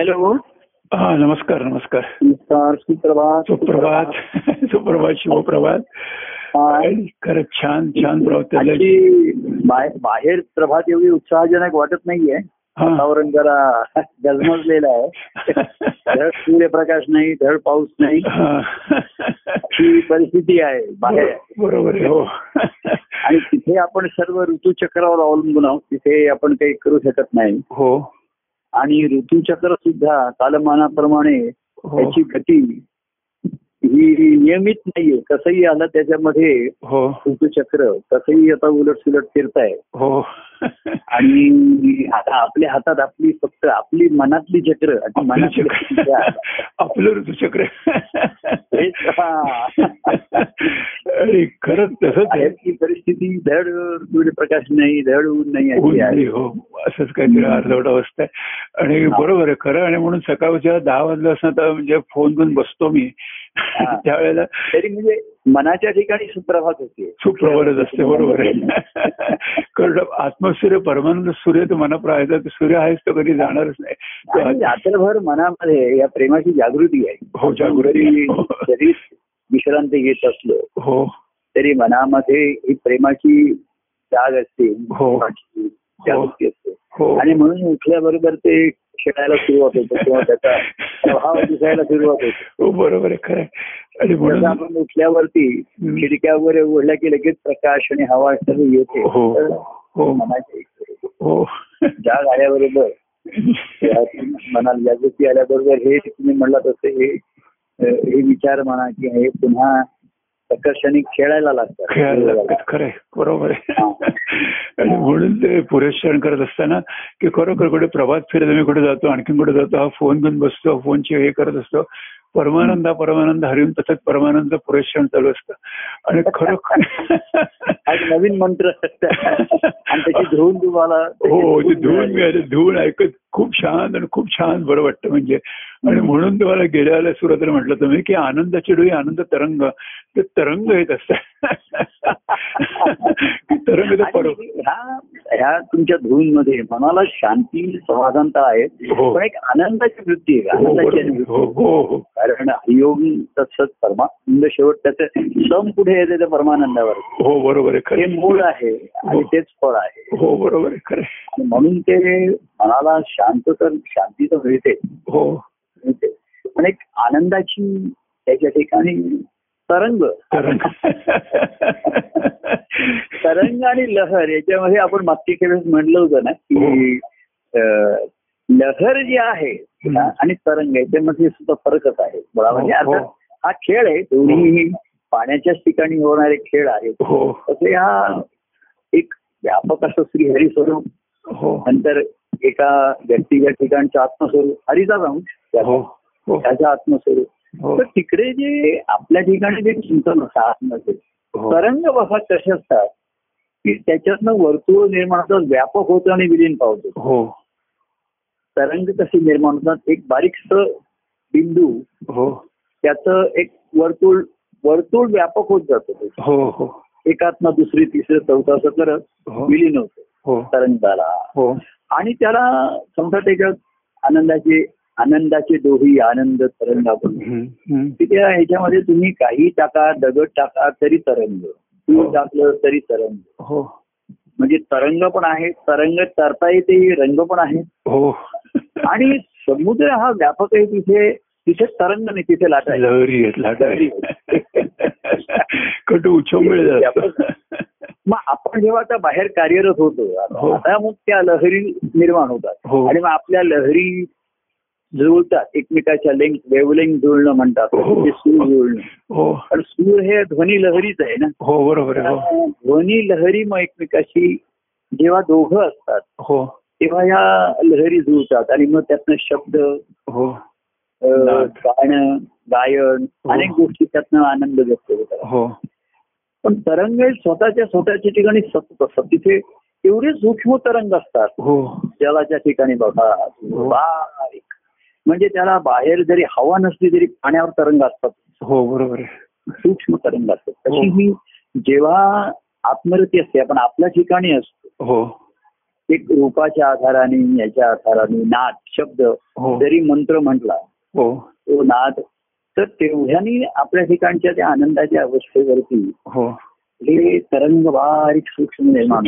Hello. हा नमस्कार नमस्कार. नमस्कार सुप्रभात. सुप्रभात. सुप्रभात शिवप्रभात खरंच छान छान बाहेर प्रभात एवढी उत्साहजनक वाटत नाहीये. वातावरण जरा गजमजलेलं आहे. धड सूर्यप्रकाश नाही धड पाऊस नाही. हा. परिस्थिती आहे बाहेर. बरोबर हो. आणि तिथे आपण सर्व ऋतुचक्रावर अवलंबून आहोत. तिथे आपण काही करू शकत नाही. हो. आणि ऋतुचक्र सुद्धा कालमानाप्रमाणे हो. त्याची गती ही नियमित नाहीये. कसंही आलं त्याच्यामध्ये हो. ऋतुचक्र कसंही आता उलट सुलट फिरताय. हो. आणि आता आपल्या हातात आपली फक्त आपली मनातली चक्र आणि चक्र. आपलं ऋतुचक्र खरंच तसंच आहे. बाहेरची परिस्थिती धड सूर्यप्रकाश नाही धड ऊन नाही हो. असंच काहीतरी अर्धवट अवस्था आहे. आणि बरोबर आहे खरं आणि म्हणून सकाळच्या दहा वाजलं असं म्हणजे फोन घेऊन बसतो मी. त्यावेळेला तरी म्हणजे मनाच्या ठिकाणी सुप्रभात होते सुप्रभातच असते बरोबर आहे कारण आत्मसूर्य परमानंद सूर्य तर मनाप्रमाणे आहे. सूर्य आहेच तो कधी जाणारच नाही रात्रभर मनामध्ये या प्रेमाची जागृती आहे हो, जागृती. जरी जरी विश्रांती घेत असलो हो तरी मनामध्ये ही प्रेमाची जाग असते हो. जागृती असते हो आणि म्हणून उठल्याबरोबर ते खेळायला सुरुवात होते किंवा त्याचा प्रभाव दिसायला सुरुवात होते हो बरोबर आहे खरं. आणि म्हणून आपण उठल्यावरती. खिडक्या वगैरे उघडल्या की लगेच प्रकाश आणि हवा सर्व येते हो. हो. हो जाग आल्याबरोबर मनाला जागृती आल्याबरोबर हे तुम्ही म्हणलात तसं हे हे विचार म्हणा की हे पुन्हा प्रकर्षाने खेळायला लागतात. खेळायला लागतात. खरं आहे बरोबर आहे. आणि म्हणून ते पुरेशण करत असताना की खरोखर कुठे प्रभात फिरत मी कुठे जातो आणखीन कुठे जातो हा फोन घेऊन बसतो फोनचे हे करत असतो. परमानंद परमानंद हरिऊन तसंच परमानंद पुरेशण चालू असतं. आणि खरोखर नवीन मंत्र आणि त्याची धुवून तुम्हाला हो धुवून धुवून ऐकत खूप छान आणि खूप छान बरं वाटतं म्हणजे. आणि म्हणून तुम्हाला गेल्या वेळेला सुरुवातीला म्हटलं तुम्ही की आनंदाची डोळी आनंद तरंग ते तरंग येत असतात. तरंग ह्या तुमच्या धुवून मध्ये मनाला शांती समाधानता आहे. हो. पण एक आनंदाची वृत्ती आहे. हो आनंदाची. हो हो हो. कारण योग तत्सत परमानंद शेवट त्याचं सम पुढे येते त्या परमानंदावर? हो बरोबर आहे. हे मूळ आहे आणि. तेच फळ आहे. हो बरोबर आहे. खरं म्हणून ते मनाला शांत तर शांती तर मिळते. हो. मिळते. पण एक आनंदाची त्याच्या ठिकाणी तरंग. तरंग. आणि लहर याच्यामध्ये आपण मागच्या वेळेस म्हणलं होतं ना की अं, लहर जी आहे. आणि तरंग याच्यामध्ये सुद्धा फरकच आहे. म्हणजे हो, अर्थात हा खेळ आहे दोन्ही पाण्याच्याच ठिकाणी होणारे खेळ आहेत. हो. तसे हा एक व्यापक असं श्रीहरी स्वरूप हो. नंतर एका व्यक्तीच्या ठिकाणचं आत्मस्वरूप हरीचा हो त्याचं आत्मस्वरूप. हो. तर तिकडे जे आपल्या ठिकाणी जे चिंतन असतं आत्मचे हो. तरंग बघा कसे असतात? की त्याच्यातनं वर्तुळ निर्माण होतात व्यापक होतं आणि विलीन पावतो. हो. तरंग कसे निर्माण होतात? एक बारीकस बिंदू हो. त्याचं एक वर्तुळ वर्तुळ व्यापक होत जातं. हो हो. एकात्म दुसरी तिसरं चौथं असं करत विलीन होतं. तरंगाला. हो. आणि त्याला समजा त्याच्यात आनंदाचे आनंदाचे दोही आनंद तरंग आपण त्या ह्याच्यामध्ये तुम्ही काही टाका दगड टाका तरी तरंग. तूळ हो. टाकलं तरी तरंग. हो. म्हणजे तरंग पण आहे तरंग तरता येते रंग पण आहे हो. आणि समुद्र हा व्यापक आहे तिथे तिथे तरंग नाही तिथे लाट आहे लहरी लहरी कट जास्त मग आपण जेव्हा आता बाहेर कार्यरत होतो हो. आता मग त्या लहरी निर्माण होतात हो. आणि मग आपल्या लहरी जुळतात एकमेकाच्या लेंग वेवलेंग जुळणं म्हणतात हो. म्हणजे सूर जुळणं हो पण सूर हे ध्वनी लहरीच आहे ना हो बरोबर हो ध्वनी लहरी मग एकमेकाशी जेव्हा दोघं असतात हो तेव्हा या लहरी जुळतात आणि मग त्यातनं शब्द हो. गाणं गायन हो. अनेक गोष्टी त्यातनं आनंद व्यक्त होतात हो पण तरंग हे स्वतःच्या स्वतःच्या ठिकाणी सतत असतात तिथे एवढे सूक्ष्म तरंग असतात. हो. जलाच्या ठिकाणी बघा हो. बारीक. म्हणजे त्याला बाहेर जरी हवा नसली तरी पाण्यावर तरंग असतात. हो बरोबर सूक्ष्म तरंग असतात. हो. तशी ही जेव्हा आत्मरती असते आपण आपल्या ठिकाणी असतो. हो. एक रूपाच्या आधाराने याच्या आधाराने नाद शब्द जरी मंत्र म्हटला हो. तो नाद तर तेवढ्यानी आपल्या ठिकाणच्या त्या आनंदाच्या अवस्थेवरती हो. हे तरंग बारीक सूक्ष्म निर्माण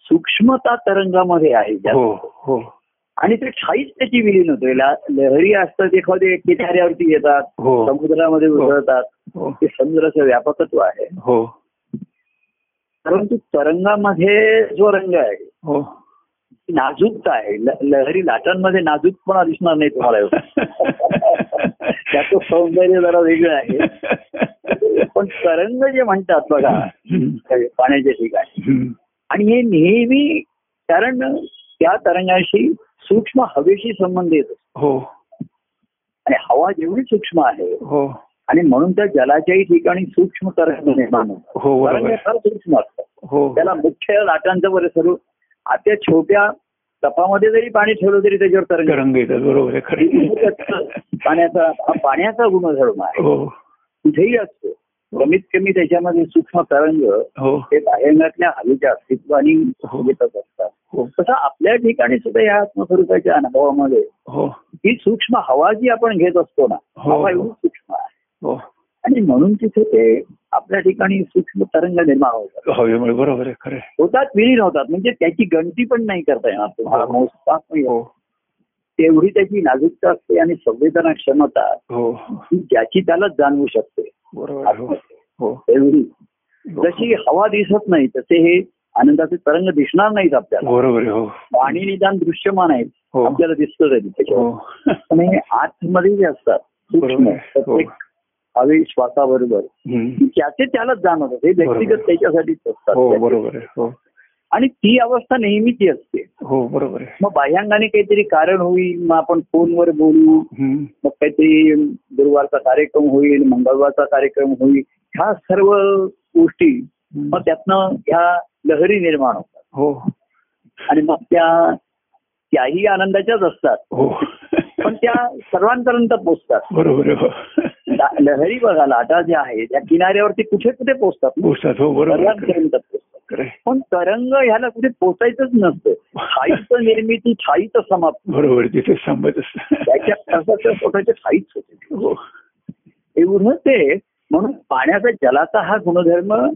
सूक्ष्मता तरंगामध्ये आहे. हो हो. आणि ते ठाईच त्याची विलीन होते. लहरी असतात एखादे किनाऱ्यावरती येतात समुद्रामध्ये हो. ते समुद्राचं व्यापकत्व आहे. हो. परंतु तरंगामध्ये जो रंग आहे हो. नाजूकता आहे. लहरी लाटांमध्ये नाजूकपणा दिसणार नाही तुम्हाला एवढं. त्याचं सौंदर्य जरा वेगळं आहे. पण तरंग जे म्हणतात बघा. पाण्याच्या ठिकाणी. आणि हे नेहमी कारण त्या तरंगाशी सूक्ष्म हवेशी संबंध येतो. हो. आणि हवा जेवढी सूक्ष्म आहे हो. आणि म्हणून त्या जलाच्याही ठिकाणी सूक्ष्म तरंग निर्माण होतात. हो सूक्ष्म असतात. हो. त्याला मुख्य लाटांचं बरं सर्व त्या छोट्या तपामध्ये जरी पाणी ठेवलं तरी त्याच्यावर तरंग रंग येतात बरोबर पाण्याचा हा पाण्याचा गुणधर्म आहे. हो. कुठेही असतो कमीत कमी त्याच्यामध्ये सूक्ष्म तरंग हो. हे बाहेरण्यातल्या हवेच्या अस्तित्वाने हो. येतच असतात. तसं आपल्या ठिकाणी सुद्धा या आत्मस्वरूपाच्या अनुभवामध्ये हो. सूक्ष्म हवा जी आपण घेत असतो ना. हवा एवढी सूक्ष्म आहे. आणि म्हणून तिथे ते आपल्या ठिकाणी सूक्ष्म तरंग निर्माण होतात हवेमुळे बरोबर आहे खरं आहे. होतात विलीन होतात म्हणजे त्याची गणती पण नाही करता येणार तुम्हाला हो. मोजतात नाही. हो तेवढी त्याची नाजूकता असते आणि संवेदना क्षमता हो ही ज्याची त्यालाच जाणवू शकते. हो हो एवढी हो. जशी हवा दिसत नाही तसे हे आनंदाचे तरंग दिसणार नाहीत आपल्याला बरोबर. हो पाणी निदान दृश्यमान आहेत हो आपल्याला दिसतं तरी त्याच्यावर हो हे आतमध्ये जे असतात सूक्ष्म. हो. प्रत्येक हवे श्वासाबरोबर हम्म. त्याचे त्यालाच जाणवतात हे व्यक्तिगत. त्याच्यासाठीच हो असतात बरोबर आहे. हो. आणि ती अवस्था नेहमीची असते. हो बरोबर मग बाह्यांगाने काहीतरी कारण होईल मग आपण फोनवर बोलू. मग काहीतरी गुरुवारचा कार्यक्रम होईल मंगळवारचा कार्यक्रम होईल. ह्या सर्व गोष्टी मग त्यातनं ह्या लहरी निर्माण होतात. हो. आणि मग त्या त्याही आनंदाच्याच असतात. हो. पण त्या सर्वांपर्यंत पोचतात. बरोबर. हो. लहरी बघा लाटा ज्या आहेत त्या किनाऱ्यावरती कुठे कुठे पोचतात? ना. पोचतात हो बरोबर. पण तरंग ह्याला कुठे पोचायचंच नसतं. ठाईच निर्मिती ठाईच समाप्ती बरोबर. तिथे थांबत असत. त्याच्या खर्चाच्या स्वतःच्या ठाईच होते. हो. एवढं ते म्हणून पाण्याचा जलाचा हा गुणधर्म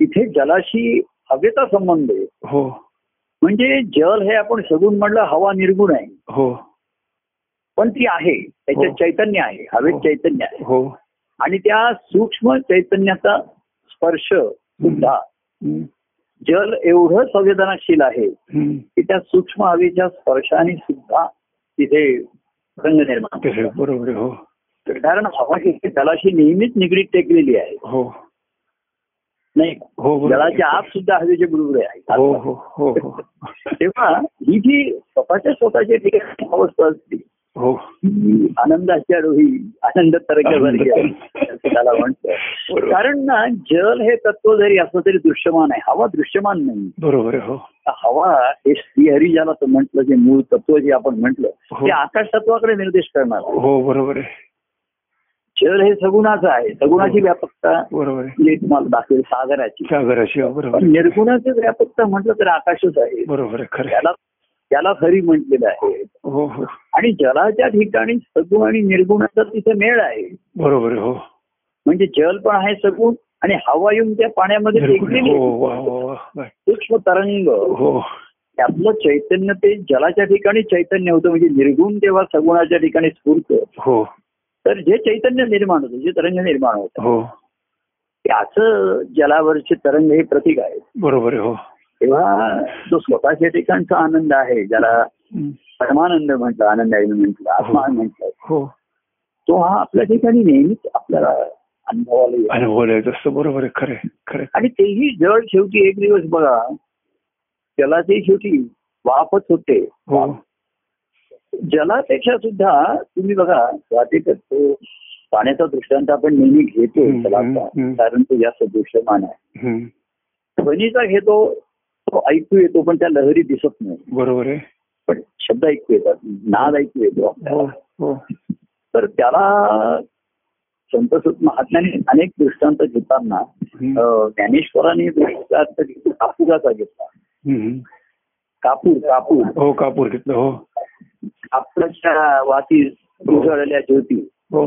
तिथे जलाशी हवेचा संबंध आहे. हो. म्हणजे जल हे आपण सगुण म्हणलं हवा निर्गुण आहे. हो. पण ती आहे त्याच्यात हो. चैतन्य आहे हवेत हो. चैतन्य आहे हो आणि त्या सूक्ष्म चैतन्याचा स्पर्श सुद्धा. जल एवढं संवेदनाशील आहे. की त्या सूक्ष्म हवेच्या स्पर्शाने सुद्धा तिथे रंग निर्माण. बरोबर. हो कारण हवा ही जलाशी नेहमीच निगडीत टेकलेली आहे हो नाही हो. जलाच्या आत सुद्धा हवेचे बुडबुडे आहेत हो तेव्हा ही जी स्वतःच्या स्वतःच्या ठिकाणी अवस्था असते हो आनंदाच्या रोही आनंद त्याला म्हणतं. कारण ना जल हे तत्व जरी असलं तरी दृश्यमान आहे हवा दृश्यमान नाही बरोबर. हो हवा हे श्रीहरी ज्याला म्हटलं जे मूळ तत्व जे आपण म्हटलं हो. ते आकाश तत्वाकडे निर्देश करणार हो बरोबर आहे जल हे सगुणाचं आहे सगुणाची हो. व्यापकता बरोबर तुम्हाला दाखवेल सागराची सागराशी हो, बरोबर. निर्गुणाची व्यापकता म्हटलं तर आकाशच आहे बरोबर खरं. त्याला खरी म्हटलेलं आहे. हो हो. आणि जलाच्या ठिकाणी सगुण आणि निर्गुणाचा तिथे मेळ आहे. बरोबर. हो. म्हणजे जल पण आहे सगुण आणि हवा येऊन त्या पाण्यामध्ये हो. सूक्ष्म तरंग. त्यातलं चैतन्य ते जलाच्या ठिकाणी चैतन्य होतं म्हणजे निर्गुण तेव्हा सगुणाच्या ठिकाणी स्फूर्त. हो. तर जे चैतन्य निर्माण होतं जे तरंग निर्माण होतं हो. त्याचं जलावरचे तरंग हे प्रतीक आहे बरोबर. हो. तेव्हा जो स्वतःच्या ठिकाणचा आनंद आहे ज्याला. परमानंद म्हटलं आनंद आहे म्हटलं आत्मा म्हटलं हो तो हा आपल्या ठिकाणी नेहमीच आपल्याला अनुभवाला येतो अनुभव येत असतो बरोबर आहे खरं. खरं. आणि तेही जळ शेवटी एक दिवस बघा जलाचे शेवटी वाफच होते हो जलापेक्षा सुद्धा तुम्ही बघा स्वाती करतो पाण्याचा दृष्टांत आपण नेहमी घेतो. कारण तो जास्त दृश्यमान आहे. ध्वनीचा घेतो तो ऐकू येतो पण त्या लहरी दिसत नाही. बरोबर आहे. पण शब्द ऐकू येतात नाद ऐकू येतो हो हो. तर त्याला संत महात्म्याने अनेक दृष्टांत घेताना ज्ञानेश्वरांनी दृष्टांत कापुराचा घेतला. कापूर कापूर. हो कापूर घेतलं हो. कापडाच्या वाती उजळल्या ज्योती. हो.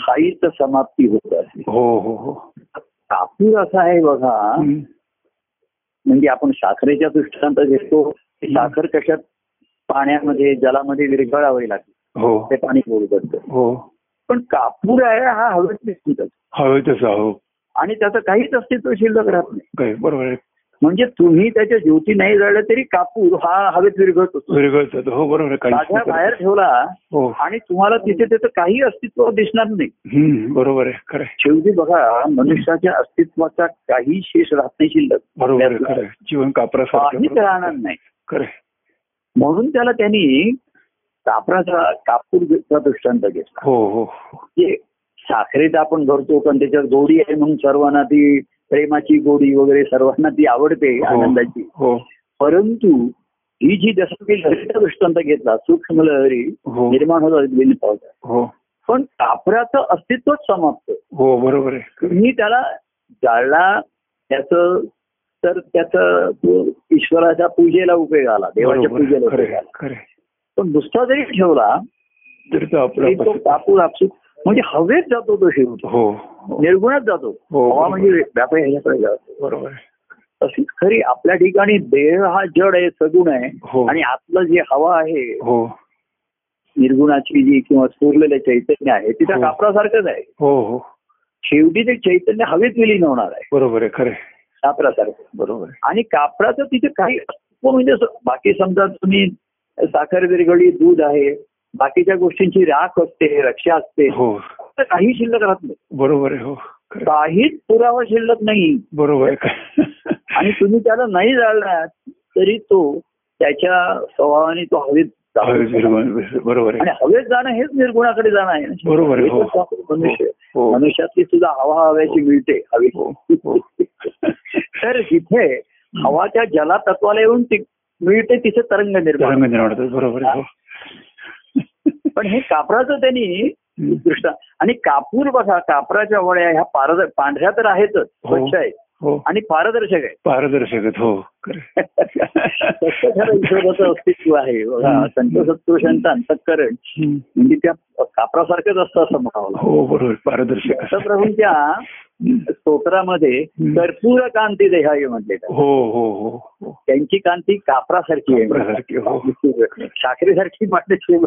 हाईच समाप्ती होत हो हो हो. कापूर असा आहे बघा. म्हणजे आपण साखरेच्या दृष्टांत घेतो साखर कशात पाण्यामध्ये जलामध्ये विरघळावी लागते. हो. ते पाणी गोड करतं हो. पण कापूर आहे हा हवेत निघतो हवे तसं हो. आणि त्याचं काहीच अस्तित्व शिल्लक राहत नाही. बरोबर आहे. म्हणजे तुम्ही त्याच्या ज्योती नाही जळलं तरी कापूर हा हवेत विरघळत असतो. विरघळतात. हो बरोबर बाहेर ठेवला हो. आणि तुम्हाला तिथे त्याचं काही अस्तित्व दिसणार नाही. बरोबर आहे. खरं. शेवटी बघा मनुष्याच्या अस्तित्वाचा काही शेष राहत नाही शिल्लक. बरोबर. जीवन काहीच राहणार नाही. खरं. म्हणून त्याला त्यांनी कापराचा कापूरचा दृष्टांत घेतला. हो हो जे साखरेत आपण भरतो पण त्याच्यात गोडी आहे म्हणून सर्वांना ती प्रेमाची गोडी वगैरे सर्वांना ती आवडते हो. आनंदाची हो परंतु ही जी जसं की लहरीचा दृष्टांत घेतला सूक्ष्म लहरी हो निर्माण होतात बिन पावसात हो पण कापराचं अस्तित्वच समाप्त हो बरोबर. तुम्ही त्याला जाळला त्याचं तर त्याचं ईश्वराच्या पूजेला उपयोग आला देवाच्या. पूजेला खरं उपयोग. आला. पण नुसता जरी ठेवला तरी तो कापूर आपसूक म्हणजे हवेत जातो तो शेवट हो हो. निर्गुणात जातो. हवा बरोबर. म्हणजे व्यापारी ह्याच्याकडे जातो. बरोबर. तशीच खरी आपल्या ठिकाणी देह हा जड आहे सगुण आहे हो. आणि आतलं जे हवा आहे हो. निर्गुणाची जी किंवा स्फुरलेलं चैतन्य आहे ती त्या. कापरासारखंच आहे. हो हो. शेवटी ते चैतन्य हवेत विलीन होणार आहे. बरोबर आहे खरं. कापरासारखं. बरोबर आणि कापराचं तिथे काही म्हणजे बाकी समजा तुम्ही साखर विरघळी दूध आहे बाकीच्या गोष्टींची राख असते रक्षा असते. हो तर काही शिल्लक राहत नाही. बरोबर आहे हो. काहीच पुरावा शिल्लक नाही. बरोबर. आणि तुम्ही त्याला नाही जाळला तरी तो त्याच्या स्वभावाने तो हवेत बरोबर आणि हवेत जाणं हेच निर्गुणाकडे जाणं आहे. बरोबर हो. आपण मनुष्य. हो. मनुष्यातली सुद्धा हवा हव्याची मिळते हवी हो हो. तर जिथे हवाच्या जला तत्वाला येऊन ती मिळते तिथे तरंग निर्माण. बरोबर आहे हो. पण हे कापराचं त्यांनी दृष्टा आणि कापूर बघा कापराच्या वड्या ह्या पारद पांढऱ्या तर आहेतच स्वच्छ आहेत हो आणि पारदर्शक आहे पारदर्शक आहेत, हो आहे. खरं ईश्वराचं अस्तित्व आहे बघा अंतकरण. म्हणजे त्या कापरासारखंच असतं असं म्हणावं. हो बरोबर पारदर्शक असं. स्तोत्रामध्ये. कर्पूर कांती देहाय म्हटले हो हो हो हो. त्यांची कांती कापरासारखी हो. आहे साखरेसारखी म्हटल्याची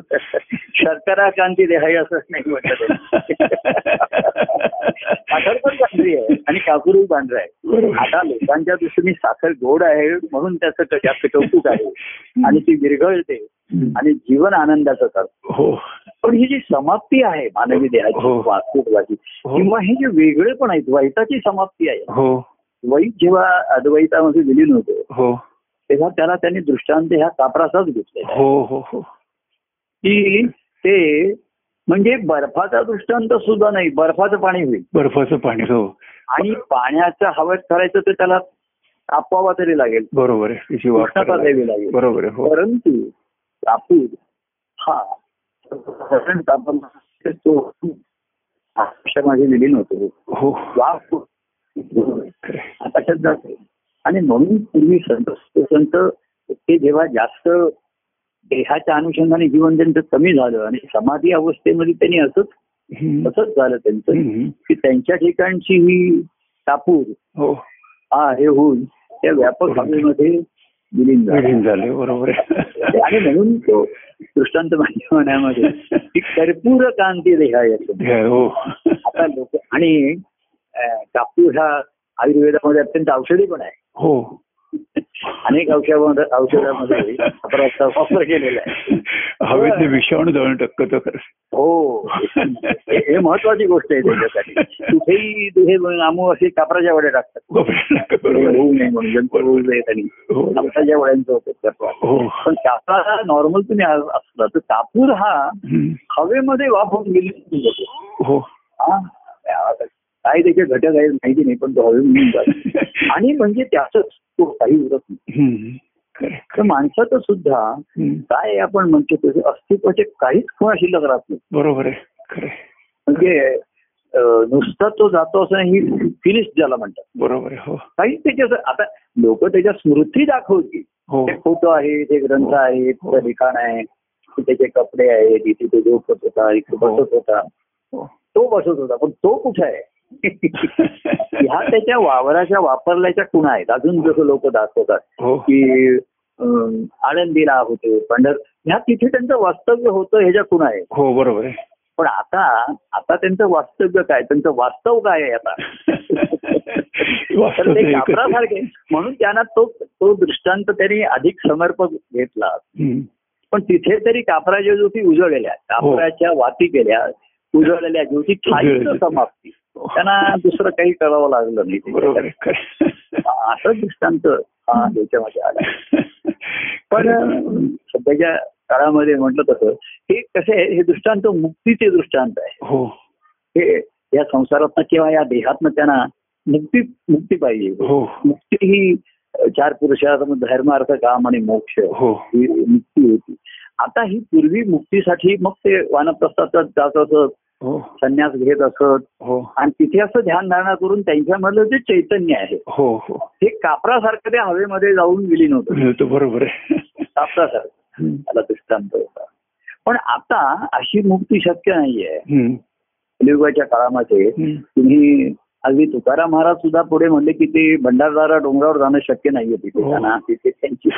शर्करा कांती देहाय असं नाही म्हटलं साखर पण पांढरी आहे आणि कापूरही पांढरा आहे. आता लोकांच्या दृष्टीने साखर गोड आहे म्हणून त्याचं जास्त कौतुक आहे. आणि ती विरघळते. आणि जीवन आनंदाचं करतो. हो. पण ही जी समाप्ती आहे मानवी देहाची हो. वास्तुत्वाची हो. किंवा हे जे वेगळे पण आहेत द्वैताची समाप्ती आहे. हो. द्वैत जेव्हा अद्वैतामध्ये विलीन होतो हो. तेव्हा त्याला त्यांनी दृष्टांत ह्या कापराचाच. हो हो हो. की ते म्हणजे बर्फाचा दृष्टांत सुद्धा नाही बर्फाचं पाणी होईल. बर्फाचं पाणी हो. आणि पाण्याचं हवेत करायचं तर त्याला तापवावा तरी लागेल. बरोबर द्यावी लागेल. बरोबर परंतु कापूर हा तो आकाशामध्ये विलीन होतो हो वाफ खरं आहे. आकाशात जातो आणि म्हणून पूर्वी संत संत ते जेव्हा जास्त देहाच्या अनुषंगाने जीवन त्यांचं कमी झालं आणि समाधी अवस्थेमध्ये त्यांनी असंच. तसंच झालं त्यांचं. की त्यांच्या ठिकाणची ही कापूर हो हा हे होऊन त्या व्यापक हवेमध्ये विलीन झाला. विलीन झाले बरोबर आणि म्हणून तो दृष्टांत माझ्या मनामध्ये कर्पूर कांती देहाय. हे, आता लोक आणि कापूर हा आयुर्वेदामध्ये अत्यंत औषधी पण आहे. हो. अनेक औषधामध्ये औषधामध्ये वापर केलेला आहे. हवेतले विषाणू जाऊन टक्कत खरं हो. हे महत्वाची गोष्ट आहे त्याच्यासाठी. कुठेही आमू असे कापराच्या वड्या टाकतात. होऊ नये म्हणून हो. कापराच्या वड्यांचा करतो हो. पण कापरा हा नॉर्मल तुम्ही असला तर कापूर हा. हवेमध्ये वापरून गेली हा. काय त्याचे घटक आहेत माहिती नाही पण तो जातो. आणि म्हणजे त्याच तो काही उरत नाही. तर माणसाचं सुद्धा. काय आपण म्हणतो तसे अस्तित्वाचे काहीच खुणा शिल्लक राहत नाही. बरोबर आहे. म्हणजे नुसतं तो जातो असं ही फिनिश ज्याला म्हणतात. बरोबर आहे हो. काही त्याच्या आता लोक त्याच्या स्मृती दाखवतील. हो. ते फोटो आहे ते ग्रंथ आहेत ते लिखाण आहे त्याचे कपडे आहेत इथे तो झोपत होता इथे हो. बसत होता. हो. तो बसत होता पण तो कुठे आहे? ह्या त्याच्या वावराच्या वापरल्याच्या खुणा आहेत. अजून जसं लोक दाखवतात हो. की अं, आळंदीला होते पंढर ह्या तिथे त्यांचं वास्तव्य होतं ह्याच्या खुणा आहेत. हो बरोबर आहे. पण आता आता त्यांचं वास्तव्य काय? त्यांचं वास्तव काय आहे आता? ते आहे. कापरासारखे म्हणून त्यांना तो तो दृष्टांत त्यांनी अधिक समर्पक घेतला. पण तिथे तरी कापराच्या ज्योती उजळलेल्या कापराच्या वाती केल्या उजळलेल्या ज्योती उजळलेल्या. समाप्ती. त्यांना दुसरं काही करावं लागलं नाही. असं दृष्टांत हा याच्यामध्ये आला. पण सध्याच्या काळामध्ये म्हटलं तसं हे कसं आहे हे दृष्टांत मुक्तीचे दृष्टांत आहे. हो. हे या संसारातनं किंवा या देहातनं त्यांना मुक्ती मुक्ती पाहिजे. हो. मुक्ती ही चार पुरुषार्थ धर्म अर्थ काम आणि मोक्ष हो. ही मुक्ती होती. आता ही पूर्वी मुक्तीसाठी मग ते वानप्रस्थातात जात असत संन्यास घेत असत. हो. आणि तिथे असं ध्यान धारणा करून त्यांच्यामधलं जे चैतन्य आहे हो हो. हे कापरासारखं ते हवेमध्ये जाऊन विलीन होतं बरोबर आहे. कापरासारखं. त्याला दृष्टांत होता. पण आता अशी मुक्ती शक्य नाहीये. कलियुगाच्या काळामध्ये. तुम्ही अगदी तुकाराम महाराज सुद्धा पुढे म्हणले की ते भंडारदारा डोंगरावर जाणं शक्य नाहीये तिथे. हो. त्यांना तिथे त्यांची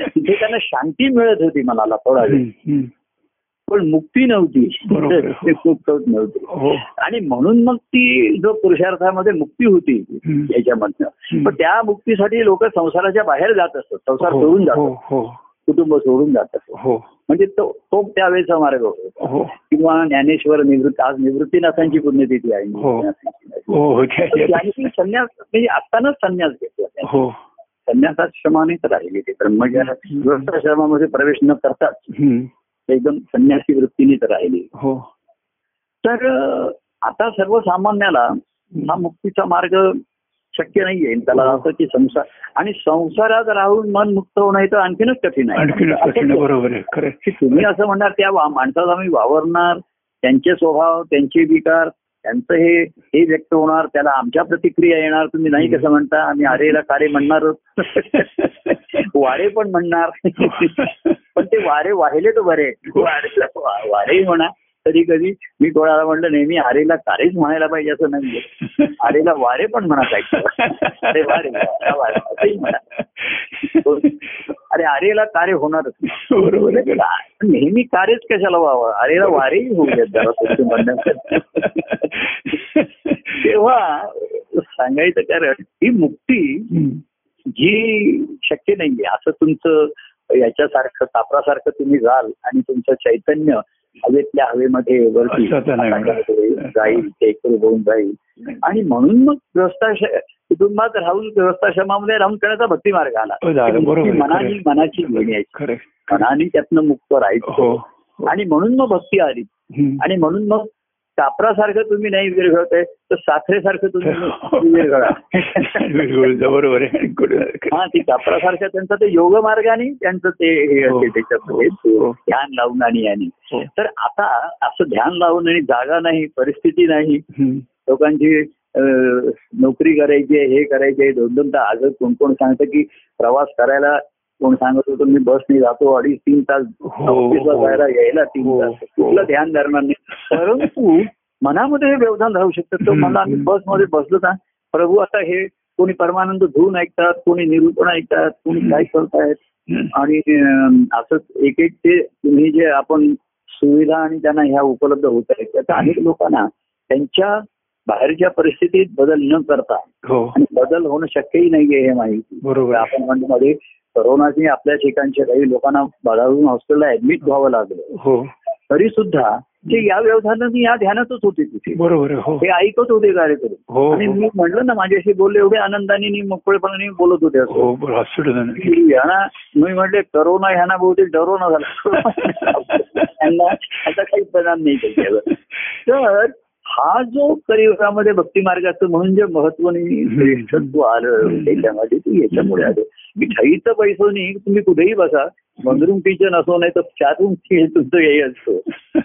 तिथे त्यांना शांती मिळत होती मनाला थोडा वेळ. पण मुक्ती नव्हती. ते खूप होत नव्हती. हो. आणि म्हणून मग ती जो पुरुषार्थामध्ये मुक्ती होती. याच्यामधनं. पण त्या मुक्तीसाठी लोक संसाराच्या बाहेर जात असतात. संसार हो, सोडून हो जातात. हो कुटुंब सोडून जात असतात. हो. म्हणजे तो तो त्यावेळेचा मार्ग होता. हो. किंवा ज्ञानेश्वर निवृत्ती आज निवृत्तीनाथांची पुण्यतिथी आहे. हो. हो हो त्यांनी संन्यास म्हणजे असतानाच संन्यास घेतला. हो. संन्यासाश्रमानेच राहिले ते ब्रह्मचार गृहस्थाश्रमामध्ये प्रवेश न करताच. एकदम संन्यासी वृत्तीनेच राहिले. हो. तर आता सर्वसामान्याला हा मुक्तीचा मार्ग शक्य नाहीये. त्याला हो. असं की संसार आणि संसारात राहून मन मुक्त होणं हे तर आणखीनच कठीण आहे. आणखीन कठीण आहे, बरोबर आहे. तुम्ही असं म्हणणार त्या वा- माणसाला मी वावरणार त्यांचे स्वभाव त्यांचे विकार त्यांचं हे हे व्यक्त होणार त्याला आमच्या प्रतिक्रिया येणार तुम्ही नाही कसं म्हणता आम्ही अरेला कारे म्हणणार वारे पण म्हणणार. पण ते वारे वाहिले तर बरे. वारेला वा- वारेही म्हणा. कधी कधी मी कोणाला म्हणलं नेहमी आरेला कारेच म्हणायला पाहिजे असं नाही आरेला वारे पण म्हणा अरे वारे वारा, वारा, असंही म्हणा. अरे आरेला कारे होणारच बरोबर नेहमी कार्यच कशाला व्हावं? अरेला वारेही होऊ देत जरा तुमचं म्हणणं तेव्हा सांगायचं कारण ही मुक्ती. जी शक्य नाहीये असं तुमचं याच्यासारखं कापरासारखं तुम्ही जाल आणि तुमचं चैतन्य हवेतल्या हवेमध्ये वरती जाईल ते होऊन जाईल आणि म्हणून मग गृहस्थाश कुटुंबात राहून गृहस्थाश्रमामध्ये राहून करण्याचा भक्ती मार्ग आला हो, मनाने. मनाची आहे खरं आहे. मनाने त्यातनं मुक्त हो राहायचं हो. आणि म्हणून मग भक्ती आली. आणि म्हणून मग कापरासारखं तुम्ही नाही विरघळताय तर साखरेसारखं तुम्ही विरघळा बरोबर आहे हा ती कापरासारखं त्यांचं ते योग मार्गाने त्यांचं ते हे हो. असते त्याच्यामध्ये हो. ध्यान लावून आणि आणि हो. तर आता असं ध्यान लावून आणि जागा नाही परिस्थिती नाही. लोकांची नोकरी करायची आहे हे करायची आहे दोन दोन तास आज कोण कोण सांगतं की प्रवास करायला कोण सांगत होतो मी बसने जातो अडीच तीन तास हो, ऑफिसला हो. जायला यायला तीन हो, तास हो. कुठलं ध्यान धरणार नाही परंतु मनामध्ये हे व्यवधान राहू शकतं तो हम्म, मला आम्ही. बसमध्ये बसलो ना प्रभू आता हे कोणी परमानंद धुवून ऐकतात कोणी निरूपण ऐकतात कोणी काय करतायत. आणि असंच एक एक ते तुम्ही जे आपण सुविधा आणि त्यांना ह्या उपलब्ध होत आहेत त्याचा अनेक लोकांना त्यांच्या बाहेरच्या परिस्थितीत बदल न करता हो आणि बदल होणं शक्यही नाहीये हे माहिती. आपण म्हणजे करोनाची आपल्या ठिकाणच्या काही लोकांना बाळावून हॉस्पिटलला ऍडमिट व्हावं लागलं. हो. तरी सुद्धा ते या व्यवधानाने या ध्यानातच होते तिथे. बरोबर हो. ते ऐकत होते कार्यक्रम हो आणि. मी म्हटलं ना माझ्याशी बोलले एवढे आनंदाने मोकळेपणाने बोलत होते असं. ह्यांना मी म्हटले करोना ह्यांना बहुतेक डरोना झाला. त्यांना त्याचा काही परिणाम नाही तर हा जो कलियुगामध्ये भक्ती मार्गाचं म्हणून जे श्रेष्ठत्व आलं त्याच्यामध्ये ते याच्यामुळे आलं. की ठाईचं पैसोनी तुम्ही कुठेही बसा. बंदरूम किचन असो नाही तर चार रूम तुमचं हे असतो.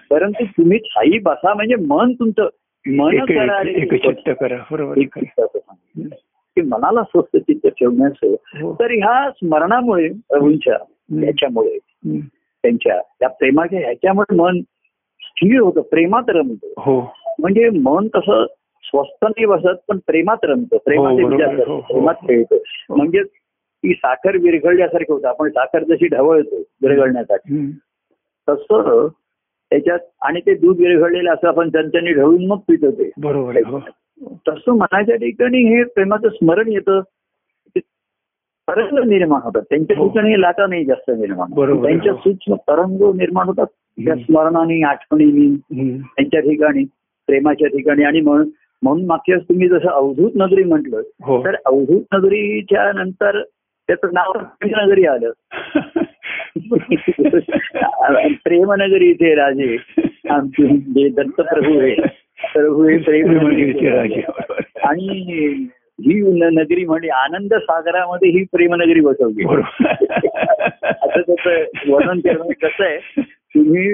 परंतु तुम्ही ठाई बसा म्हणजे मन तुमचं मन. की मनाला स्वस्थ चित्त ठेवण्याचं. हो. तर ह्या स्मरणामुळे प्रभूंच्या याच्यामुळे. त्यांच्या त्या प्रेमाच्या ह्याच्यामुळे मन स्थिर होतं प्रेमात रमतं. हो. म्हणजे मन कसं स्वस्थ नाही बसत पण प्रेमात रमतं प्रेमाचे हो, बरोबर. विचार करतं, हो, हो. प्रेमात खेळतं म्हणजे ती साखर विरघळल्यासारखं होतं आपण साखर जशी ढवळतो विरघळण्यासाठी. तसं त्याच्यात आणि ते दूध विरघळलेलं असं आपण चंचणी ढवळून मग पितो ते बरोबर तसं मनाच्या ठिकाणी हे प्रेमाचं स्मरण येतं ते तरंग निर्माण होतात त्यांच्या. ठिकाणी लाटा नाही जास्त निर्माण होत. त्यांच्या. सूक्ष्म तरंग निर्माण होतात त्या. स्मरणाने आठवणीने. त्यांच्या ठिकाणी प्रेमाच्या ठिकाणी आणि म्हणून म्हणून मागच्या तुम्ही जसं अवधूत नगरी म्हटलं हो. तर अवधूत नगरीच्या नंतर त्याचं नाव नगरी आलं. प्रेमनगरी इथे राजे. आमचे जे दत्तप्रभू आहे प्रभू हे प्रेमनगरीचे प्रेम राजे. आणि ही नगरी म्हणजे आनंद सागरामध्ये ही प्रेमनगरी बसवली असं त्याचं वर्णन केलं म्हणजे कसं आहे तुम्ही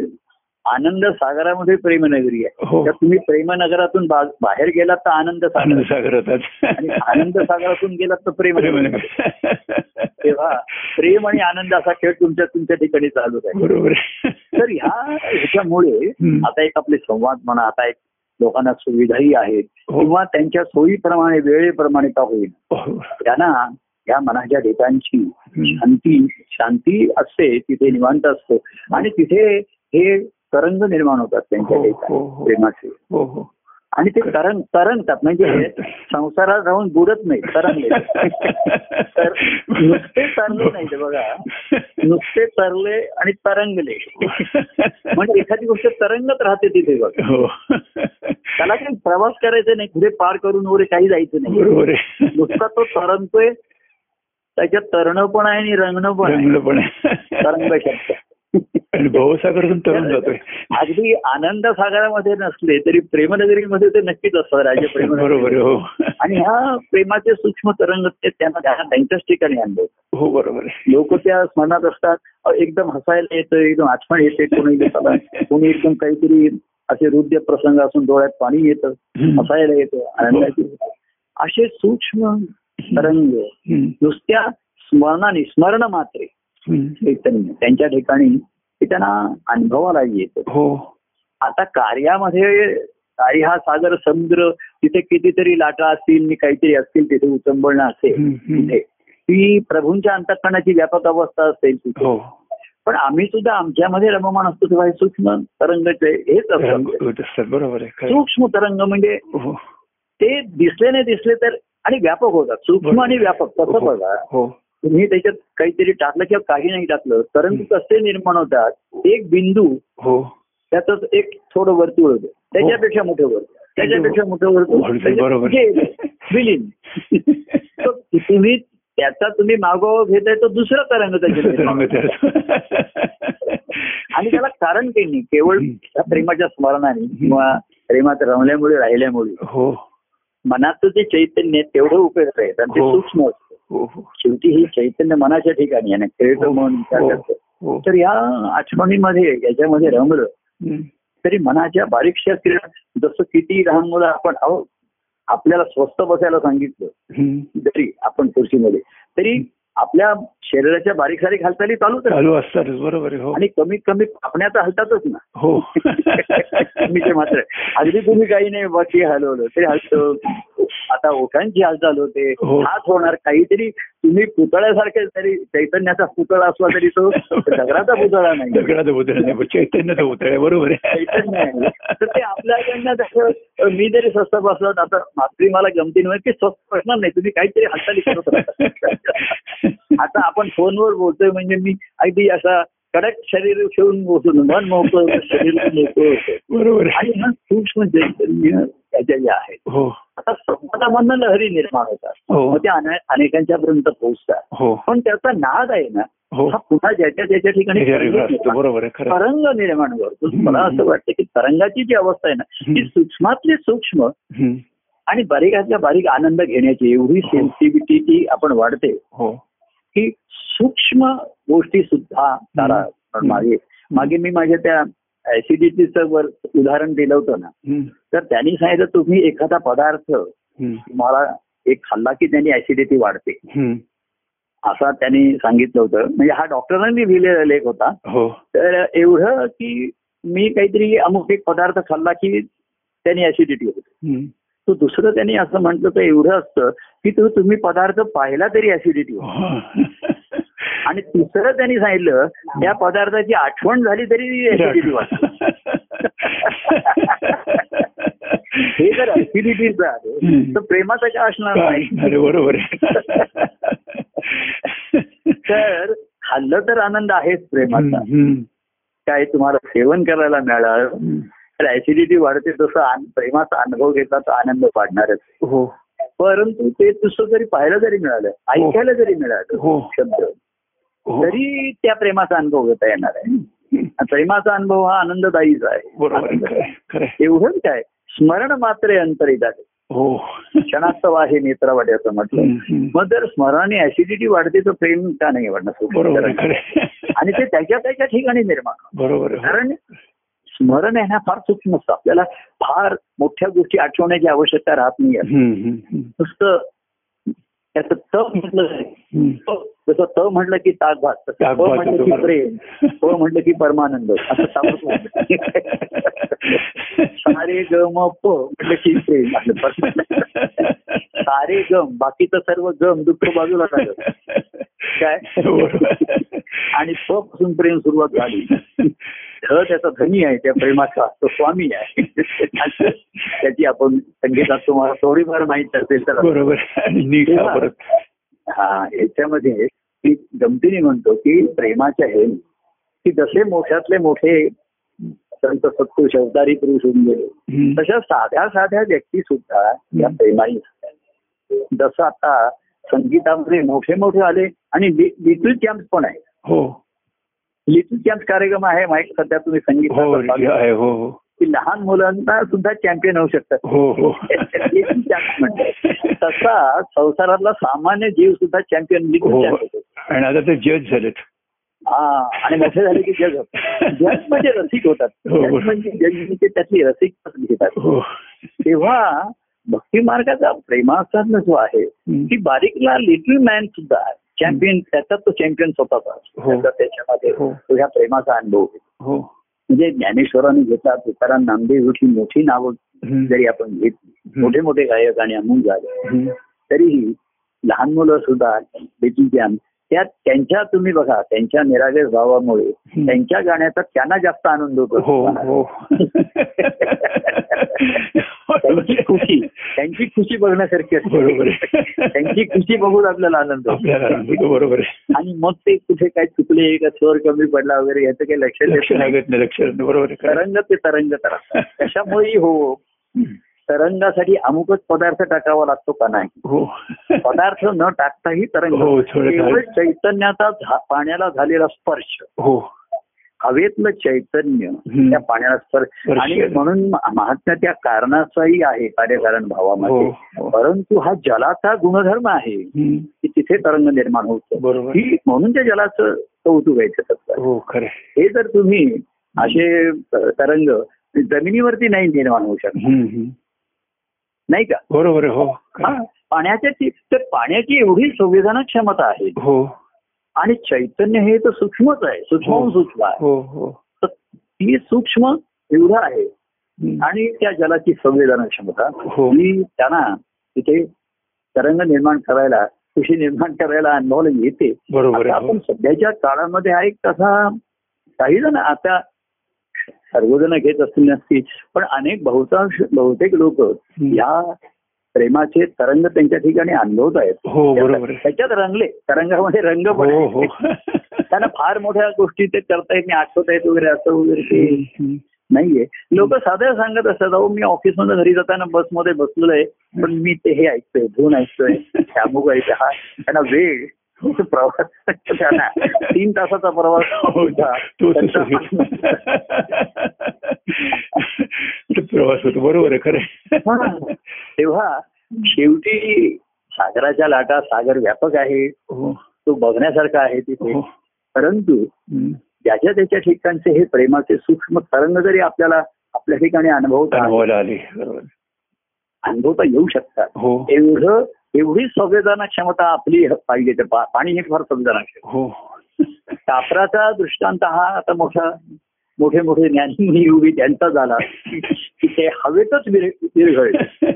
आनंद सागरामध्ये प्रेमनगरी आहे. हो. तर तुम्ही प्रेमनगरातून बाहेर गेलात तर आनंद सागर सागरात आणि आनंद सागरातून गेलात तर प्रेम तेव्हा प्रेम आणि आनंद असा खेळ तुमच्या तुमच्या ठिकाणी चालू आहे. बरोबर. तर ह्या ह्याच्यामुळे. आता एक आपले संवाद म्हणा आता एक लोकांना सुविधाही आहेत. हो. किंवा त्यांच्या सोयीप्रमाणे वेळेप्रमाणे का होईल हो. त्यांना या मनाच्या ठिकाणची. शांती शांती असते तिथे निवांत असतो. आणि तिथे हे तरंग निर्माण होतात त्यांच्या हो, हो, हो. प्रेमाचे. आणि ते तरंग तरंगतात म्हणजे. संसारात राहून बुडत नाही तरंगले तर नुसते तरले नाही ते बघा. नुसते तरले आणि तरंगले. म्हणजे एखादी गोष्ट तरंगत राहते तिथे बघ. त्याला काही प्रवास करायचा नाही पुढे पार करून वगैरे काही जायचं नाही. नुसता तो तरंगतोय त्याच्यात तरणं पण आहे आणि रंगणं पण आहे. तरंग शब्द आणि भावसागरातून तरुण जातोय. अगदी आनंद सागरामध्ये नसले तरी प्रेमनगरीमध्ये ते नक्कीच असतं राजे बरोबर प्रेमनगरी. आहे, हो. आणि ह्या प्रेमाचे सूक्ष्म तरंग ते त्यांना त्यांच्याच ठिकाणी आणले. हो बरोबर. लोक त्या स्मरणात असतात. एकदम हसायला येतं एकदम आठवण येते कोणी कोणी एकदम काहीतरी असे हृदय प्रसंग असून डोळ्यात पाणी येतं. हसायला येतं आनंदाची असे सूक्ष्म तरंग. नुसत्या स्मरणाने स्मरण मात्रे. चैतन्य त्यांच्या ठिकाणी ते त्यांना अनुभवाला येतं. हो. आता कार्यामध्ये कार्य हा सागर समुद्र तिथे कितीतरी लाटा असतील काहीतरी असतील तिथे उचंबळणं असेल. तिथे. ती प्रभूंच्या अंतकरणाची व्यापक अवस्था असेल तिथे. हो. पण आम्ही सुद्धा आमच्यामध्ये रममाण असतो तेव्हा हे सूक्ष्म तरंगच आहे. हेच असतात बरोबर आहे खरं. सूक्ष्म तरंग म्हणजे हो. ते दिसले नाही दिसले तर आणि व्यापक होतात. सूक्ष्म आणि व्यापक कसं हो. बघा. हो. तुम्ही त्याच्यात काहीतरी टाकलं किंवा काही नाही टाकलं तरंग कसे निर्माण होतात? एक बिंदू हो. त्यातच एक थोडं वर्तुळ होतं त्याच्यापेक्षा मोठं वर्तुळ त्याच्यापेक्षा मोठं वर्तुळ बरोबर. जे विलीन. तुम्ही त्याचा तुम्ही मागोवा घेताय तो दुसरा तरंग. तयार. आणि त्याला कारण काही नाही. केवळ. त्या प्रेमाच्या स्मरणाने किंवा प्रेमात रमल्यामुळे राहिल्यामुळे. हो. मनाचं जे चैतन्य तेवढं उपयोग आहे आणि ते हो. सूक्ष्म हो हो शेवटी ही चैतन्य मनाच्या ठिकाणी आहे ना खेळतं मन विचार हो, करतं. हो. तर या आठवणीमध्ये याच्यामध्ये रमलं. तरी मनाच्या बारीकशा क्रिया जसं किती लहान मुलं आपण अहो आपल्याला स्वस्त बसायला सांगितलं. जरी आपण खुर्चीमध्ये तरी आपल्या शरीराच्या बारीक सारीक हालचाली चालूच चालू असतातच बरोबर हो. आणि कमीत कमी पापण्याचा हलतातच ना. हो. कमीचे मात्र. अगदी तुम्ही काही नाही बाकी हलवलं तरी हलतं. आता ओठांची हालचाल होते. हो. हात होणार काहीतरी. तुम्ही पुतळ्यासारखे तरी चैतन्याचा पुतळा असला तरी तो दगडाचा पुतळा नाही. दगडाचं उतळ नाही चैतन्याचं आहे बरोबर चैतन्य आहे. आहे तर ते आपल्याकडनं तसं मी जरी स्वस्त बसलो आता मात्री मला गमती नव्हे की स्वस्त बसणार नाही तुम्ही काहीतरी हालचाली करत आता आपण फोनवर बोलतोय म्हणजे मी अगदी असा कडक शरीर ठेवून बोलतो मन मोकळं शरीर मोकळं बरोबर आणि आहे हा सूक्ष्म चैतन्य त्याच्या ज्या आहेत हो. आता संवादामधनं लहरी निर्माण होतात हो. मग त्या अने- अनेकांच्या पर्यंत पोहोचतात हो पण त्याचा नाद आहे ना हो हा पुन्हा ज्याच्या त्याच्या ठिकाणी तरंग निर्माण- करतो. मला असं वाटतं की तरंगाची जी अवस्था आहे ना ती. सूक्ष्मातली सूक्ष्म. आणि बारीकातल्या बारीक आनंद घेण्याची एवढी. सेन्सिटिव्हिटी ती आपण वाढते हो की सूक्ष्म गोष्टी सुद्धा. मागे मागे मी माझ्या त्या ऍसिडिटीचं वर उदाहरण दिलं होतं ना. तर त्यांनी सांगितलं तुम्ही एखादा पदार्थ तुम्हाला एक खाल्ला की त्यांनी ऍसिडिटी वाढते. असा त्यांनी सांगितलं होतं. म्हणजे हा डॉक्टरांनी लिहिलेला लेख होता. हो. तर एवढं की मी काहीतरी अमुक एक पदार्थ खाल्ला की त्यांनी ऍसिडिटी होते. तो दुसरं त्यांनी असं म्हटलं तर एवढं असतं की तो तुम्ही पदार्थ पाहिला तरी ऍसिडिटी होते. हो. आणि तिसरं त्यांनी सांगितलं त्या पदार्थाची आठवण झाली तरी ऍसिडिटी हे जर ऍसिडिटीचं आहे. तर प्रेमाचं काय असणार नाही. बरोबर. तर खाल्लं तर आनंद आहेच प्रेमाचा. काय तुम्हाला सेवन करायला मिळालं. तर ऍसिडिटी वाढते तसं प्रेमाचा अनुभव घेतला तर आनंद वाढणारच. हो. परंतु ते दुसरं जरी पाहायला जरी मिळालं ऐकायला जरी मिळालं हो. शब्द हो तरी त्या प्रेमाचा अनुभव घेता येणार आहे. प्रेमाचा अनुभव हा आनंददायीच आहे. आहे. एवढंच काय? स्मरण मात्र अंतरी जाते हो. क्षणास्तव आहे नेत्रावाटे असं म्हटलं. मग जर स्मरणाने ऍसिडिटी वाढते तर प्रेम का नाही आहे वाढणार. आणि ते त्याच्या त्याच्या ठिकाणी निर्माण. बरोबर आहे. कारण स्मरण आहे ना फार सूक्ष्म असतं आपल्याला फार मोठ्या गोष्टी आठवण्याची आवश्यकता राहत नाही. नुसतं त्याचं त म्हटलं. जसं त म्हटलं की ताक भात प म्हटलं की. प्रेम प म्हटलं की परमानंद असं सारे ग म प म्हटलं की प्रेम. सारे गम बाकीचं सर्व गम दुःख बाजूला झालं काय. आणि प पासून प्रेम सुरुवात झाली ध त्याचा धनी आहे त्या प्रेमाचा तो स्वामी आहे. त्याची आपण संगीतात तुम्हाला थोडीफार माहीत असेल तर बरोबर. हा याच्यामध्ये मी गमतीने म्हणतो की प्रेमाच्या हे की जसे मोठ्यातले मोठे संत सत्तू शब्दारी पुरुष होऊन गेले. तशा साध्या साध्या व्यक्ती सुद्धा या झाल्या. जसं आता संगीतामध्ये मोठे मोठे आले आणि लिटल चॅम्प्स पण आहे हो. लिटल चॅम्प्स कार्यक्रम आहे माहिती सध्या तुम्ही संगीत हो हो हो. की लहान मुलांना सुद्धा चॅम्पियन होऊ शकतात हो हो. लिटल म्हणतात तसा संसारातला सामान्य जीव सुद्धा चॅम्पियन हो. चॅम्प होतो. आणि आता ते जज झालेत. हा आणि मोठे झाले की होतात. जग म्हणजे रसिक होतात. हो, जग बरोबर. म्हणजे जग म्हणजे त्यातली रसिक घेतात. हो. तेव्हा भक्ती मार्गाचा प्रेमासाधन जो आहे. ती बारीकला लिटल मॅन सुद्धा आहे. चॅम्पियन त्याच्यात तो चॅम्पियन स्वतःचा असतो. त्याचा त्याच्यामध्ये हो. तो ह्या प्रेमाचा अनुभव. हो म्हणजे ज्ञानेश्वरांनी घेतला तुकाराम नामदेव ही मोठी नावं. जरी आपण घेतली मोठे मोठे गायक आणि अमूल झाले. तरीही लहान मुलं सुद्धा लिटल चॅम्प त्या त्यांच्या तुम्ही बघा त्यांच्या निरागस भावामुळे. त्यांच्या गाण्याचा त्यांना जास्त आनंद होतो हो त्यांची खुशी. त्यांची खुशी बघण्यासारखी बरोबर असते आहे. त्यांची खुशी बघून आपल्याला आनंद होतो. बरोबर आहे. आणि मग ते कुठे काय चुकले का स्वर कमी पडला वगैरे याचं काही लक्ष लक्ष बरोबर. तरंग ते तरंग करा. कशामुळेही हो तरंगासाठी अमुकच पदार्थ टाकावा लागतो का नाही? हो. पदार्थ न टाकताही तरंग. हो, केवळ. चैतन्याचा पाण्याला झालेला स्पर्श. हो. हवेतलं चैतन्य. त्या पाण्याला स्पर्श. आणि म्हणून महात्म्य त्या कारणाचाही आहे कार्यकारण भावामध्ये हो, हो. परंतु हा जलाचा गुणधर्म आहे. की तिथे तरंग निर्माण होतं ही म्हणून त्या जलाचं कौतुक आहे. हो खरे हे जर तुम्ही असे तरंग जमिनीवरती नाही निर्माण होऊ शकत नाही का बरोबर आहे हो पाण्याच्या ती- तर पाण्याची एवढी संवेदना क्षमता आहे हो आणि चैतन्य हे तर सूक्ष्मच आहे सूक्ष्म सूक्ष्म आहे हो हो तर ती सूक्ष्म एवढं आहे. आणि त्या जलाची संवेदना क्षमता हो. ही त्यांना तिथे तरंग निर्माण करायला खुशी निर्माण करायला अनुभवला येते बरोबर आपण हो. सध्याच्या काळामध्ये हा एक तसा काही जण आता सर्वजण घेत असतील नसतील पण अनेक बहुतांश बहुतेक लोक या प्रेमाचे तरंग त्यांच्या ठिकाणी अनुभवत आहेत. हो बरोबर त्याच्यात रंगले. तरंगामध्ये रंग पण हो. हो. त्यांना फार मोठ्या गोष्टी ते करता येत नाही. आठवत आहेत वगैरे असं वगैरे ते. नाहीये. लोक साधं सांगत असतात अहो मी ऑफिसमध्ये घरी जाताना बसमध्ये बसलेलो आहे पण मी ते हे ऐकतोय धून ऐकतोय त्यामुक ऐकतोय हा. त्यांना वेळ प्रवास तीन तासाचा प्रवास हो, तो तो प्रवास होतो. बरोबर आहे खरं हा. तेव्हा शेवटी सागराच्या लाटा सागर व्यापक आहे. हो. तो बघण्यासारखा आहे तिथे. हो. परंतु. ज्याच्या त्याच्या ठिकाणचे हे प्रेमाचे सूक्ष्म तरंग जरी आपल्याला आपल्या ठिकाणी अनुभवता अनुभवाला आली. बरोबर. अनुभवता येऊ शकतात. एवढं एवढी संवेदना क्षमता आपली पाहिजे तर पाणी हे फार संवेदना क्षमता हो. कापराचा दृष्टांत हा आता मोठा मोठे मोठे ज्ञानी योगी त्यांचा झाला की ते हवेतच विर- विरघळले.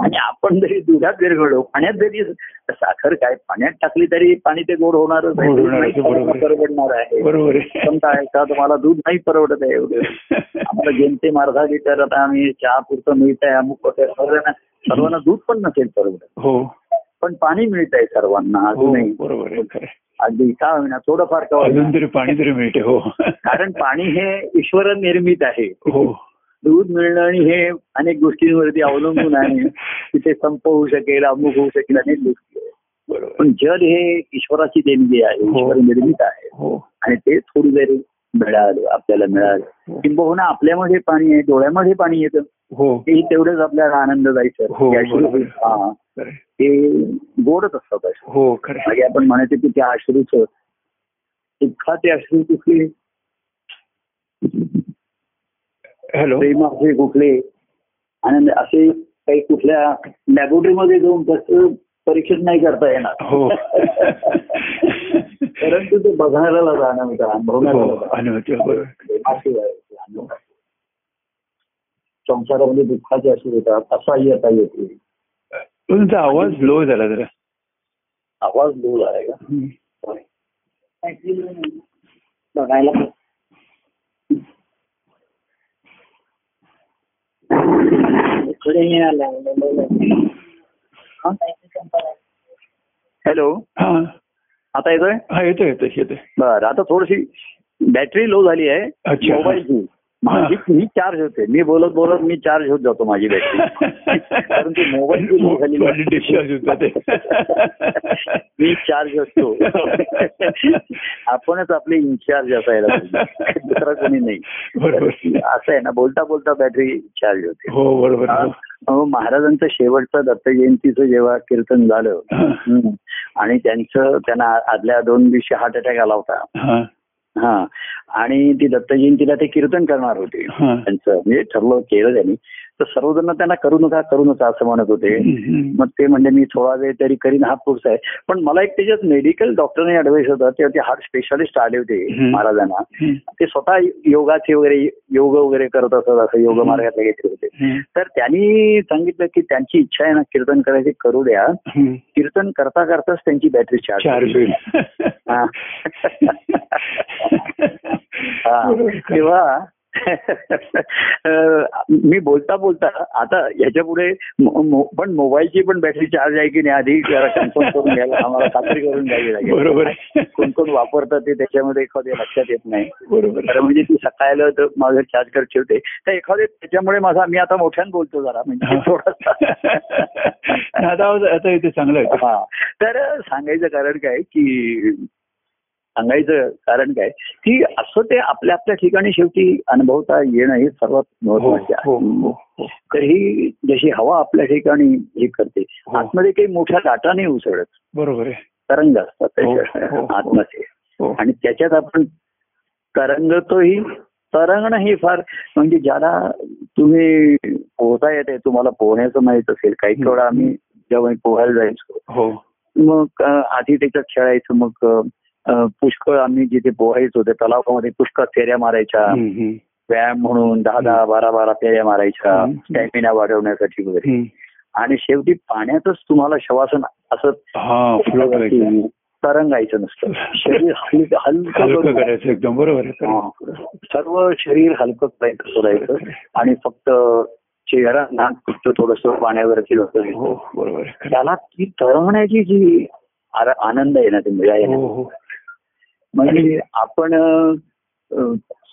आणि आपण जरी दुधात विरघळलो पाण्यात जरी साखर काय पाण्यात टाकली तरी पाणी ते गोड होणारच आहे. आहे, बरोबर. परवडणार आहे. बरोबर आहे. पण काय का? तुम्हाला दूध नाही परवडत आहे एवढं. आम्हाला जेमतेम अर्धा लिटर आता आम्ही चहा पुरतं मिळत आहे अमुक वगैरे सर्वांना दूध पण नसेल परवडत हो पण पाणी मिळत आहे सर्वांना हो अजूनही बरोबर आहे. अगदी का होईना थोडंफार. अजून तरी पाणी तरी मिळते हो कारण पाणी हे ईश्वर निर्मित आहे हो दूध मिळणं आणि हे अनेक गोष्टींवरती अवलंबून आहे तिथे संप होऊ शकेल अमुक होऊ शकेल अनेक गोष्टी. बरोबर पण जल हे ईश्वराची देणगी आहे हो. ईश्वर निर्मित आहे हो आणि ते थोडी जरी मिळालं आपल्याला मिळालं हो. किंबहुना आपल्यामध्ये पाणी आहे डोळ्यामध्ये पाणी येतं हो तेही तेवढंच आपल्याला आनंद जायचं. हो, ते. हा. ते गोडच असतात हो खरं आपण म्हणायचो की त्या अश्रूच दुःखाचे अश्रू कुठले हॅलो. प्रेमाचे कुठले? आनंद असे काही कुठल्या लॅबोरेटरीमध्ये जाऊन तसं परीक्षित नाही करता येणार. हो. परंतु ते बघणाऱ्याला जाणं होतं हो अनुभवणाऱ्याला अनुभवते बरोबर प्रेमाशिवाय ते अनुभव. संसारामध्ये दुःखाचे अश्रू येतात असाही आता येते. तुमचा आवाज लो झाला जरा. आवाज दूर आहे का. बघायला हॅलो हा आता येतोय? हा येतो येतो येतो बरं आता थोडीशी बॅटरी लो झाली आहे. अच्छा. मोबाईलची माझी मी चार्ज होते. मी बोलत बोलत मी चार्ज होत जातो माझी बॅटरी कारण ती मोबाईलची लो झाली Quality discharge होतं ते. मी चार्ज असतो. आपणच आपले इन्चार्ज असायला दुसरा कोणी नाही. असं आहे ना बोलता बोलता बॅटरी चार्ज होते. हो बरोबर. महाराजांचं शेवटचं दत्त जयंतीचं जेव्हा कीर्तन झालं. आणि त्यांचं त्यांना आदल्या दोन दिवशी हार्ट अटॅक आला होता. हा. आणि ती दत्त जयंतीला ते कीर्तन करणार होते हा. त्यांचं म्हणजे ठरलं केलं त्यांनी तर सर्वजण त्यांना करू नका करू नका असं म्हणत होते. मग ते म्हणजे मी थोडा वेळ तरी करीन हा पुढचा आहे पण मला एक त्याच्यात मेडिकल डॉक्टरने ऍडवाइस होता ते हार्ट स्पेशालिस्ट आले होते. महाराजांना. ते स्वतः योगाचे वगैरे योग वगैरे करत असत असं योग मार्गातले घेतले होते. तर त्यांनी सांगितलं की त्यांची इच्छा आहे ना कीर्तन करायची करू द्या. कीर्तन करता करताच त्यांची बॅटरी चार्ज होईल. तेव्हा मी बोलता बोलता आता ह्याच्या पुढे पण मोबाईलची पण बॅटरी चार्ज आहे की नाही आधी जरा कन्फर्म करून घ्यायला आम्हाला खात्री करून घ्यावी लागेल. बरोबर. कोण कोण वापरतात ते त्याच्यामध्ये एखादे लक्षात येत नाही. बरोबर म्हणजे ती सकाळला तर माझं चार्ज करत ठेवते. तर एखादे त्याच्यामुळे माझा मी आता मोठ्यानं बोलतो जरा म्हणजे थोडासा. आता चांगला हा. तर सांगायचं कारण काय की सांगायचं कारण काय? की असं ते आपल्या आपल्या ठिकाणी शेवटी अनुभवता येणं हे सर्वात महत्त्वाचे हो आहे हो हो. तर ही जशी हवा आपल्या ठिकाणी हे करते. आतमध्ये काही मोठ्या लाटा नाही उसळत. बरोबर आहे. तरंग असतात. आतमध्ये. आणि त्याच्यात आपण तरंगतोही. तरंगणं ही फार म्हणजे ज्याला तुम्ही पोहता येते तुम्हाला पोहण्याचं माहीत असेल काही. वेळा आम्ही जेव्हा पोहायला जायचो. मग आधी त्याच्यात खेळायचं मग पुष्कळ आम्ही जिथे पोहायचो त्या तलावामध्ये पुष्कळ फेऱ्या मारायच्या. व्यायाम म्हणून दहा दहा बारा बारा फेऱ्या मारायच्या. स्टॅमिना वाढवण्यासाठी वगैरे. आणि शेवटी पाण्यातच तुम्हाला शवासन असं हा तरंगायचं नसतं. शरीर हल- हलकं हलकं करून करायचं एकदम बरोबर आहे. सर्व शरीर हलकं करायचं आणि फक्त चेहरा नाक फक्त थोडस पाण्यावरती होतं हो आहे. त्याला ती तरंगण्याची जी आनंद आहे ना ते मिळायला. हो हो. म्हणजे आपण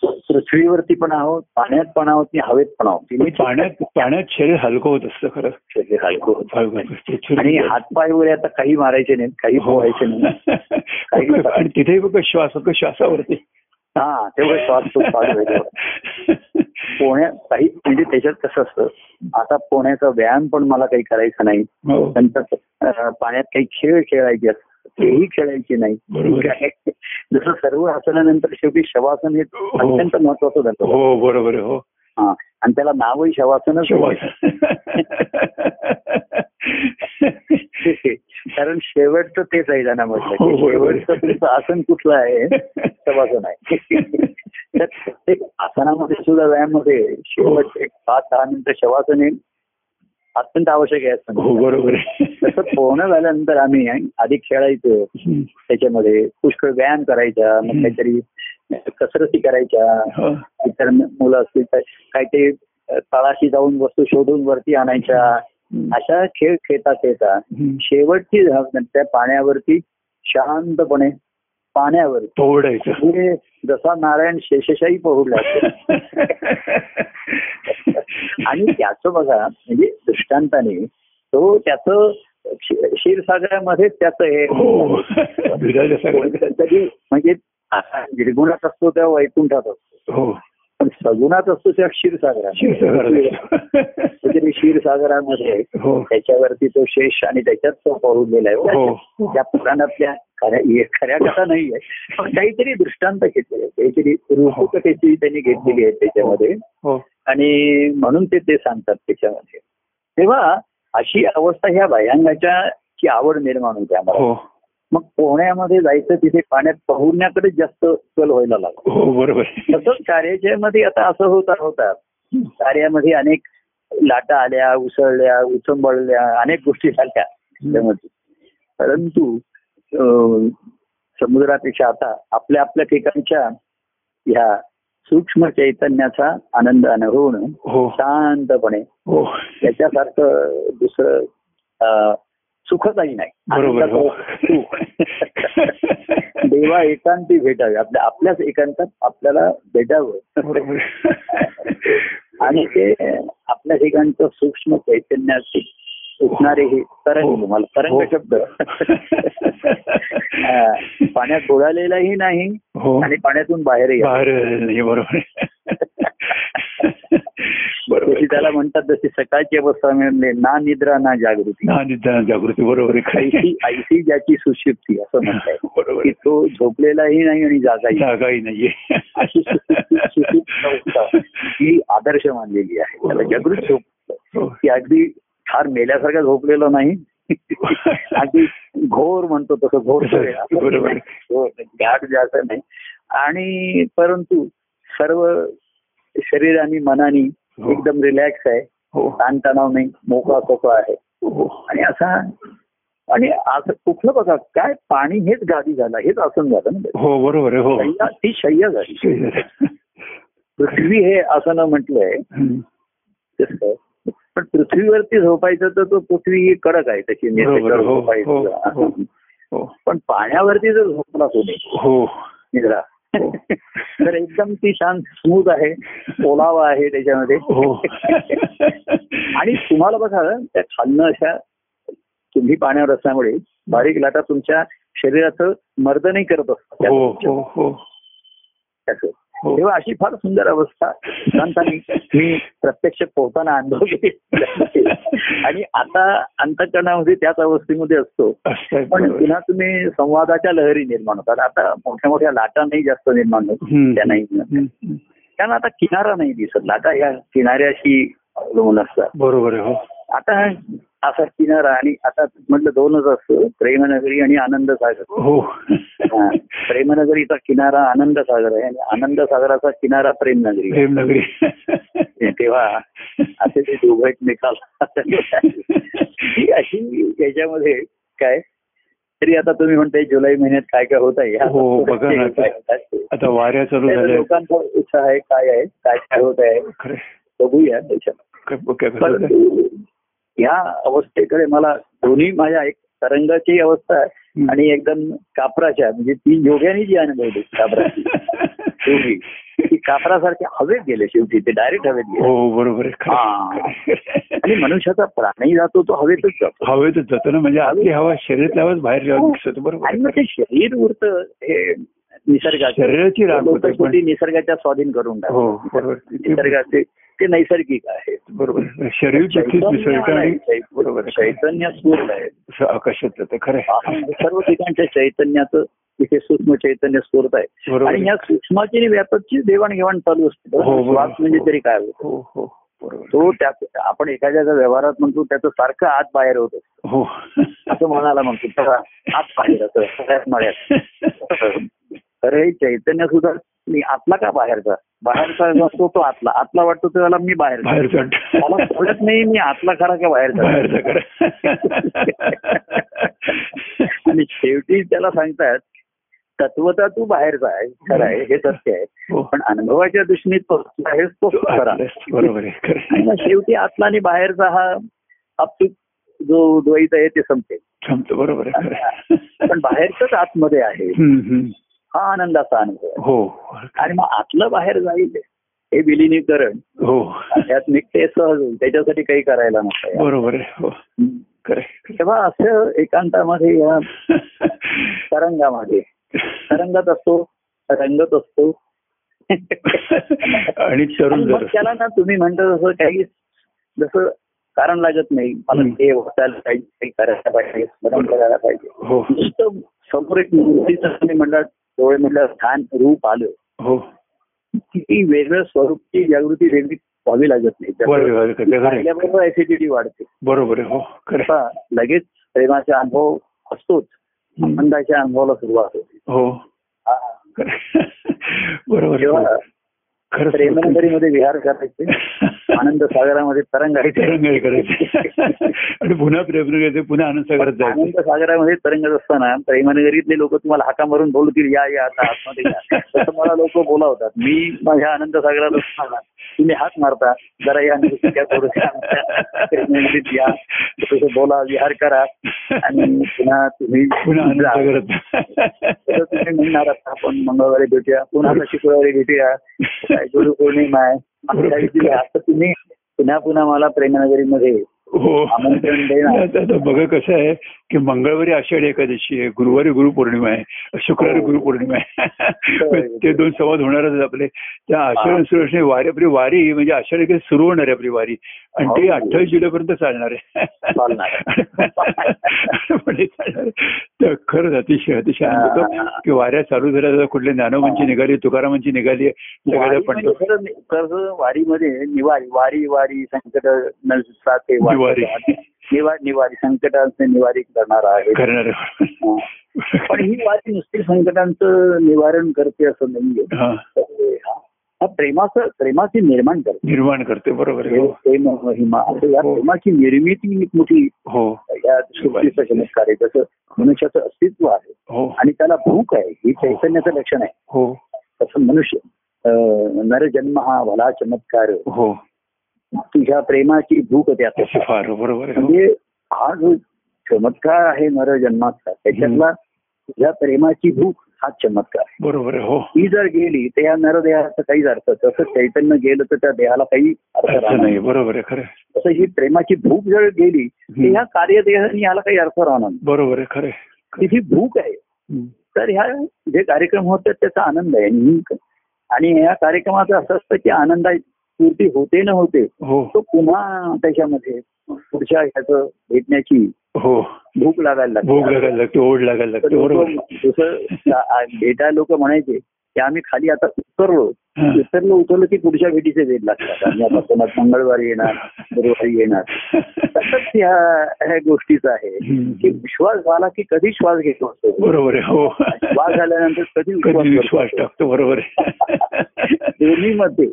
पृथ्वीवरती पण आहोत पाण्यात पण आहोत आणि हवेत पण आहोत. पाण्यात पाण्यात शरीर हलकं होत असतं खरं. शरीर हलकं होतं. आणि हातपाय वगैरे आता काही मारायचे नाहीत काही हो. पोहायचे नाही काही- आणि तिथे बघ श्वास श्वासावरती. हा तेवढं श्वास. पोहण्या काही म्हणजे त्याच्यात कसं असतं आता पोहण्याचा व्यायाम पण मला काही करायचा नाही. हो. नंतर पाण्यात काही खेळ खेळायचे असतात. तेही खेळायची नाही? जसं सर्व आसनानंतर शेवटी शवासन हे हो. अत्यंत महत्वाचं झालं हो बरोबर हो. हा. आणि त्याला नावही शवासनच आहे. कारण शेवटचं तेच आहे त्यांना म्हटलं हो. शेवटचं तुमचं आसन कुठलं आहे? शवासन आहे. तर प्रत्येक आसनामध्ये सुद्धा व्यायाममध्ये शेवट एक पाच दहा मिनिटं शवासन हे अत्यंत आवश्यक आहे हो. बरोबर तसं पोहणं झाल्यानंतर आम्ही आधी खेळायचो. त्याच्यामध्ये पुष्कळ व्यायाम करायचा मग. काहीतरी कसरती करायच्या हो. इतर मुलं असतील तर काही ते अ, तळाशी जाऊन वस्तू शोधून वरती आणायच्या. अशा खेळ खेळता खेळता. शेवटची त्या पाण्यावरती शांतपणे पाण्यावर पोहडायचं म्हणजे जसा नारायण शेषशाही पोहडला आणि त्याचं बघा म्हणजे दृष्टांताने तो त्याचं क्षी- क्षीरसागरामध्येच त्याचं हे हो. कधी म्हणजे निर्गुणात असतो तेव्हा वैकुंठात असतो. हो. पण सगुणात असतो त्या क्षीरसागरात. म्हणजे क्षीरसागरामध्ये हो. त्याच्यावरती तो शेष आणि त्याच्यात तो हो. आहे त्या पुराणातल्या खऱ्या हे खऱ्या कथा नाहीये पण काहीतरी दृष्टांत घेतलेले काहीतरी रूपकथेची त्यांनी घेतलेली आहे त्याच्यामध्ये. आणि म्हणून ते ते सांगतात त्याच्यामध्ये. तेव्हा अशी अवस्था ह्या भयांगाच्या ची आवड निर्माण होते आम्हाला. हो. मग पोहण्यामध्ये जायचं तिथे पाण्यात पोहण्याकडे जास्त कल व्हायला लागला. हो बरोबर. तसंच कार्याच्या मध्ये आता असं होता होता. कार्यामध्ये अनेक लाटा आल्या उसळल्या उचंबळल्या अनेक गोष्टी झाल्या त्यामध्ये. परंतु समुद्रापेक्षा आता आपल्या आपल्या ठिकाणच्या ह्या सूक्ष्म चैतन्याचा आनंद अनुभवणं हो. शांतपणे हो. त्याच्यासारखं दुसरं सुखदायी नाही. बरोबर हो. देवा एकांती भेटावे. आपल्या आपल्याच एकांतात आपल्याला भेटावं. आणि ते आपल्या ठिकाणचं सूक्ष्म चैतन्याचे उठणारे हे तरंग मला तरंग हो. शब्द हा, पाण्यात बुडालेलाही नाही हो आणि पाण्यातून बाहेरही. बाहेर बरोबर. त्याला म्हणतात जशी सकाळची अवस्था मिळते ना निद्रा ना जागृती ना निदान जागृती बरोबर. ऐशी ऐशी ज्याची सुशिप्ती असं म्हणताय बरोबर. तो झोपलेलाही नाही आणि जागाही नाही. जागाही नाहीये अशी ही आदर्श मानलेली आहे त्याला जागृत झोप हो. की अगदी फार मेल्यासारखं झोपलेलो नाही. अगदी घोर म्हणतो तसं घोर बरोबर. घाट जास्त नाही. आणि परंतु सर्व शरीर आणि मनाने हो. एकदम रिलॅक्स आहे. हो. ताणतणाव नाही. मोकळा सोकळा आहे. हो. आणि असा आणि असं कुठलं बघा काय पाणी हेच गादी झालं हेच आसन झालं ना हो बरोबर हो. ती शय्या झाली. पृथ्वी हे आसनं म्हटलंय. पण पृथ्वीवरती झोपायचं तर तो पृथ्वी ही कडक आहे तशी बरोबर, त्याच्यावर हो, झोपायचं हो, हो. हो पण पाण्यावरती जर झोपला तुम्ही हो निद्रा हो. तर एकदम ती शांत स्मूथ आहे ओलावा आहे त्याच्यामध्ये हो आणि तुम्हाला बघा त्या खालनं अशा तुम्ही पाण्यावर असल्यामुळे बारीक लाटा तुमच्या शरीराचं मर्दनही करत असतात हो हो हो त्याचं. हो. तेव्हा अशी फार सुंदर अवस्था. संतांनी मी प्रत्यक्ष पोहताना अनुभवली आणि आता अंतकरणामध्ये त्याच अवस्थेमध्ये असतो. असं पण. पुन्हा तुम्ही संवादाच्या लहरी निर्माण होतात. आता मोठ्या मोठ्या लाटा नाही जास्त निर्माण होत. त्या नाही. कारण आता किनारा नाही दिसत. लाटा या किनाऱ्याशी अवलंबून असतात. बरोबर आहे हो. आता असा किनारा आणि आता म्हटलं दोनच असतं प्रेमनगरी आणि आनंद सागर हो. प्रेमनगरीचा किनारा आनंद सागर आहे आणि आनंद सागराचा किनारा प्रेमनगरी आहे. प्रेमनगरी. तेव्हा असे ते दोघं ही अशी याच्यामध्ये काय? तरी आता तुम्ही म्हणताय जुलै महिन्यात काय काय होत आहे हो, बघा ना आता. वाऱ्या चालू झाल्या. लोकांचा उत्साह आहे काय आहे काय काय होत आहे बघूया त्याच्यात या अवस्थेकडे मला दोन्ही माझ्या एक तरंगाची अवस्था आहे. आणि एकदम कापराच्या म्हणजे ती योग्याने जी अनुभवली कापराची. दोन्ही ती कापरासारखे हवेत गेले शेवटी. ते डायरेक्ट हवेत गेले. हो बरोबर हा. आणि मनुष्याचा प्राणही जातो तो हवेतच जातो. हवेतच जातो ना. म्हणजे आपली हवा शरीरातल्या बाहेर दिसत बरोबर आणि. मग ते शरीर उरतं हे निसर्गाचं. शेवटी निसर्गाच्या स्वाधीन करून हो टाकतात. बरोबर. ते- निसर्गाचे ते नैसर्गिक आहे बरोबर. शरीर बरोबर. चैतन्य स्फूर्त आहे. आहे. आणि सर्व ठिकाणच्या चैतन्याचं तिथे सूक्ष्म चैतन्य स्फूर्त आहे. आणि. या सूक्ष्माची आणि व्यापकची देवाणघेवाण चालू असते. हो, बरोबर. श्वास म्हणजे तरी काय होतं? हो हो. तो त्या आपण एखाद्याच्या व्यवहारात म्हणतो त्याचं सारखं आत बाहेर होत. हो. असं म्हणायला म्हणतो आत बाहेर असं सगळ्यात मळ्यात तर हे चैतन्य सुद्धा मी आतला का बाहेरचा? बाहेरचा जो असतो तो आतला. आतला वाटतो त्याला मी बाहेर मला कळत नाही मी आतला खरा का बाहेरचा. आणि शेवटी त्याला सांगतात तत्वता तू बाहेरचा आहे खरं आहे हे सत्य आहे. हो. पण अनुभवाच्या दृष्टीने तो आहेस तो खरा. बरोबर आहे. आहे. शेवटी आतला आणि बाहेरचा हा अप्सूक जो द्वैत आहे ते संपते. संपतं. बरोबर आहे. आहे. पण बाहेरच आतमध्ये आहे. हा आनंदाचा अनुभव हो. आणि मग आतलं बाहेर जाईल हे विलिनीकरण हो. आध्यात्मिक ते सहज होईल त्याच्यासाठी काही करायला नसतं बरोबर हो. तेव्हा असं एकांतामध्ये या तरंगामध्ये तरंगात असतो रंगत असतो. आणि तरुण त्याला ना तुम्ही म्हणता जसं काही जसं कारण लागत नाही मला. हे वाचायला पाहिजे काही करायला पाहिजे स्मरण करायला पाहिजे. हो. समोर एक मूर्तीचं तुम्ही म्हणलात डोळे म्हणलं छान रूप आलं. हो. किती वेगळं स्वरूपची जागृती वेगळी व्हावी लागत नाही. ऍसिडिटी वाढते. बरोबर हो लगेच प्रेमाचा अनुभव असतोच. आनंदाच्या अनुभवाला सुरुवात होते. हो. बरोबर. प्रेमनगरीमध्ये विहार करायचे आनंद सागरामध्ये तरंगायचे तरंगाई करायचे. आणि पुन्हा प्रयत्न करायचे पुन्हा आनंद सागरात जायचे. आनंद सागरामध्ये तरंगत असताना प्रेमनगरीतले लोक तुम्हाला हाका मारून बोलतील या या आता आतमध्ये या. तसं मला लोक बोलावतात. मी माझ्या आनंद सागरात असताना तुम्ही हाक मारता. जरा या नृत्या थोडंसं प्रेमनगरीत या. थोडंसं बोला विहार करा. आणि पुन्हा तुम्ही तसं तुम्ही म्हणणार आता. आपण मंगळवारी भेटूया. पुन्हा शुक्रवारी भेटूया. गुरुपौर्णिमा आहे. आता तुम्ही पुन्हा पुन्हा मला प्रेमनगरीमध्ये हो. आता बघा कसं आहे की मंगळवारी आषाढी एकादशी आहे गुरुवारी गुरुपौर्णिमा आहे शुक्रवारी हो. गुरुपौर्णिमा आहे. ते दोन संवाद होणारच आपले. त्या आषाढ सुरक्षणे वारी आपली वारी म्हणजे आषाढी सुरू होणार आहे आपली वारी. आणि ती हो. अठ्ठावीस जुलैपर्यंत चालणार चालणार आहे. चालणार आहे. तर खरंच अतिशय अतिशय आनंद की वाऱ्या चालू झाल्या कुठले ज्ञानोबांची निघाली तुकारामांची निघाली सगळ्या वारी पण म्हणजे खरं वारीमध्ये निवारी वारी वारी संकट नसाते निवारी. निवारी निवारी संकटांचे निवारी करणार आहे. करणार. पण ही वारी नुसती संकटांचं निवारण करते असं नाहीये. प्रेमाचं प्रेमाची निर्माण करते. निर्माण करते बरोबर हे. प्रेम महिमा या हो. प्रेमाची निर्मिती मोठी हो. या सृष्टीचं चमत्कार आहे. जसं मनुष्याचं अस्तित्व आहे हो. आणि त्याला भूक आहे ही चैतन्याचं लक्षण आहे. हो. तसं मनुष्य नरजन्म हा भला चमत्कार हो. तुझ्या प्रेमाची भूक त्यात. म्हणजे हा जो चमत्कार आहे नरजन्माचा त्याच्यातला तुझ्या प्रेमाची भूक हा चमत्कार बरोबर आहे हो. ती जर गेली तर या नरदेहाचा काहीच अर्थ तसं चैतन्य गेलं तर त्या देहाला काही अर्थ नाही. बरोबर आहे खरं. तसं ही प्रेमाची भूक जर गेली तर. ह्या कार्यदेहाने याला काही अर्थ राहणार बरोबर आहे खरं. तिथे भूक आहे. तर ह्या जे कार्यक्रम होतात त्याचा आनंद आहे आणि- आणि ह्या कार्यक्रमाचं असं असतं की आनंद पूर्ती होते न होते हो. तो पुन्हा त्याच्यामध्ये पुढच्या ह्याचं भेटण्याची हो. भूक लागायला लागते. भोग लागायला लागते ओढ लागायला लागते बरोबर. आ- भेटायला लोक म्हणायचे की आम्ही खाली आता उतरलो हा. उतरलो की पुढच्या भेटीचे वेध लागतात. आम्ही आता मंगळवारी येणार गुरुवारी येणार. तसंच ह्या ह्या गोष्टीचं आहे. की विश्वास झाला की कधी श्वास घेतो असतो बरोबर आहे हो. श्वास झाल्यानंतर कधी विश्वास. टाकतो बरोबर आहे. दोन्ही मध्ये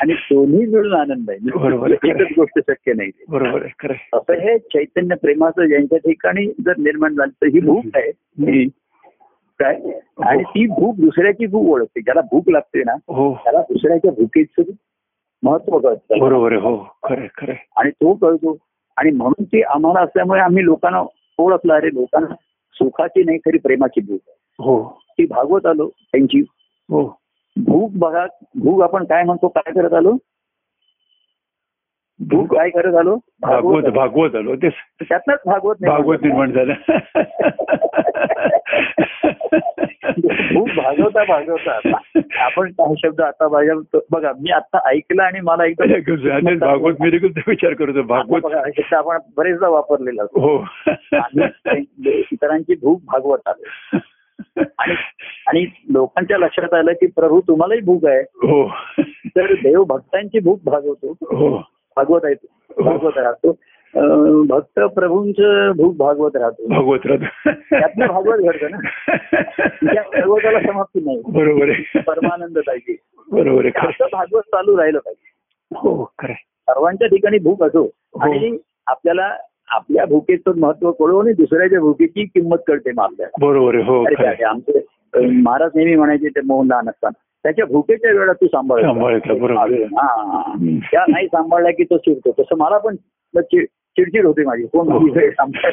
आणि दोन्ही मिळून आनंद आहे. बरोबर. एकच गोष्ट शक्य नाही. बरोबर. असं हे चैतन्य प्रेमाचं ज्यांच्या ठिकाणी जर निर्माण झालं तर ही भूक आहे. काय आणि ती भूक दुसऱ्याची भूक ओळखते. ज्याला भूक लागते ना हो. त्याला दुसऱ्याच्या भूकेचं महत्त्व कळतं. बरोबर हो. खरं खरं. आणि तो कळतो. आणि म्हणून ती आम्हाला असल्यामुळे आम्ही लोकांना ओळखलं. अरे लोकांना सुखाची नाही खरी प्रेमाची भूक हो. ती भागवत आलो त्यांची. हो. भूक बघा भूक आपण काय म्हणतो काय करत आलो? भूक काय करत आलो भागवत भागवत आलो तेच त्यातनंच भागवत भागवत झालं. निर्माण झालं. भूक भागवता भागवता. आपण काही शब्द आता बघा मी आता ऐकलं आणि मला एकदम आणि भागवत मिरिकल विचार करतो. भागवत शब्द आपण बरेचदा वापरलेला. हो. इतरांची भूक भागवत आलो. आणि आणि लोकांच्या लक्षात आलं की प्रभू तुम्हालाही भूक आहे. हो. तर देव भक्तांची भूक भागवतो. हो. भागवत आहे भागवत राहतो. भक्त प्रभूंच भूक भागवत राहतो. भागवत राहतो. त्यातनं भागवत घडतं ना. भागवताला समाप्ती नाही. बरोबर आहे. परमानंद पाहिजे. बरोबर आहे. भागवत चालू राहिलं पाहिजे. हो खरं. सर्वांच्या ठिकाणी भूक असो आणि आपल्याला आपल्या भूकेचं महत्त्व कळू आणि दुसऱ्याच्या भूकेची किंमत कळते मग आपल्याला बरोबर आहे. हो आमचे महाराज नेहमी म्हणायचे ते मोहन लहान असताना त्याच्या भूकेच्या वेळा तू सांभाळ त्या नाही सांभाळला की तो चिडतो. तसं मला पण चिडचिड होते माझी. कोण हो. सांभाळ.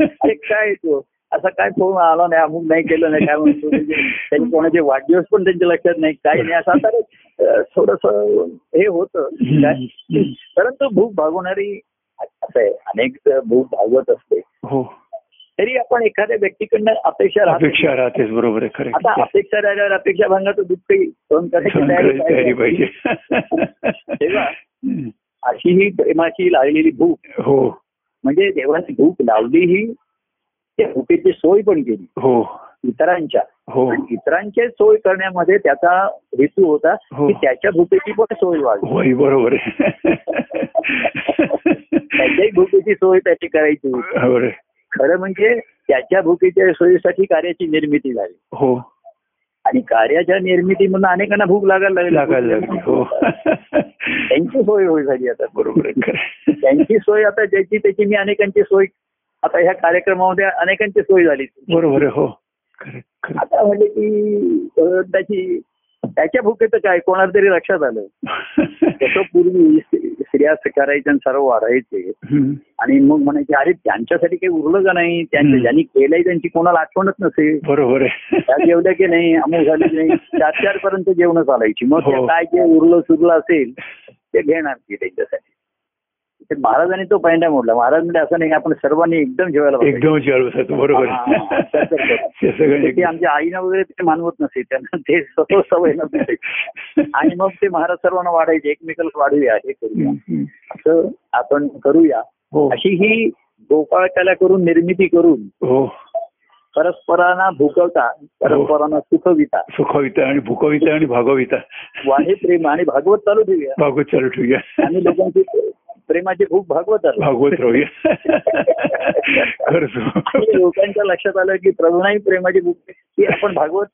अरे काय तो? असा काय फोन आला नाही अमुक नाही केलं नाही काय म्हणतो म्हणजे त्यांनी कोणाचे वाढदिवस पण त्यांच्या लक्षात नाही काही नाही. असं आता थोडस हे होतं. परंतु भूक भागवणारी असं आहे अनेक भूक भागवत असते. हो. तरी आपण एखाद्या व्यक्तीकडनं अपेक्षा अपेक्षा राहतेच बरोबर आहे आता. अपेक्षा राहिल्यावर अपेक्षा दुःखही सहन करायची सहन तयारी करायची पाहिजे. तेव्हा. अशी ही प्रेमाची लागलेली भूक. हो. म्हणजे देवाने भूक लावली ही त्या भूकेची सोय पण केली. हो. इतरांच्या. हो. इतरांची सोय करण्यामध्ये त्याचा हेतू होता हो. की त्याच्या भूकेची पण सोय व्हावी. बरोबर त्याच्याही भूकेची सोय त्याची करायची. खरं म्हणजे त्याच्या भूकेच्या सोयीसाठी कार्याची निर्मिती झाली. हो. आणि कार्याच्या निर्मितीमधून अनेकांना भूक लागायला लागायला लागली हो. त्यांची सोय होय झाली आता. बरोबर. त्यांची सोय आता ज्याची त्याची मी अनेकांची सोय आता ह्या कार्यक्रमामध्ये अनेकांची सोय झाली. बरोबर हो. आता म्हणजे की त्याची त्याच्या भूकेचं काय? कोणाला तरी लक्षात आलं. तसं पूर्वी स्त्रिया करायच्या आणि सर्व वाढायचे. आणि मग म्हणायचे अरे त्यांच्यासाठी काही उरलं का नाही? त्यांच्या. ज्यांनी केलंय त्यांची कोणाला आठवणच नसेल. बरोबर त्या जेवल्या की नाही अमुक झाली की नाही चार चार पर्यंत जेवण चालायची. मग ते हो. काय जे उरलं सुरलं असेल ते घेणार की त्यांच्यासाठी. ते महाराजांनी तो पायंडा मोडला. महाराज म्हणजे असं नाही आपण सर्वांनी एकदम जेवायला. एकदम बरोबर. ते आमच्या आईनं वगैरे ते मानवत नसे त्यांना ते स्वतः सवय नव्हती. आणि मग ते महाराज सर्वांना वाढायचे एकमेकाला वाढूया हे करूया. असं आपण करूया. हो. अशी ही गोपाळकाला करून निर्मिती करून हो. परस्परांना भुकवता परस्परांना सुखविता. सुखविता आणि भूकविता आणि भागविता. वाहे प्रेम आणि भागवत चालू ठेवूया. भागवत चालू ठेवूया. आणि लोकांची प्रेमाची भूक भागवत भागवत लोकांच्या लक्षात आलं की प्रभूनाही प्रेमाची भूक ती आपण भागवत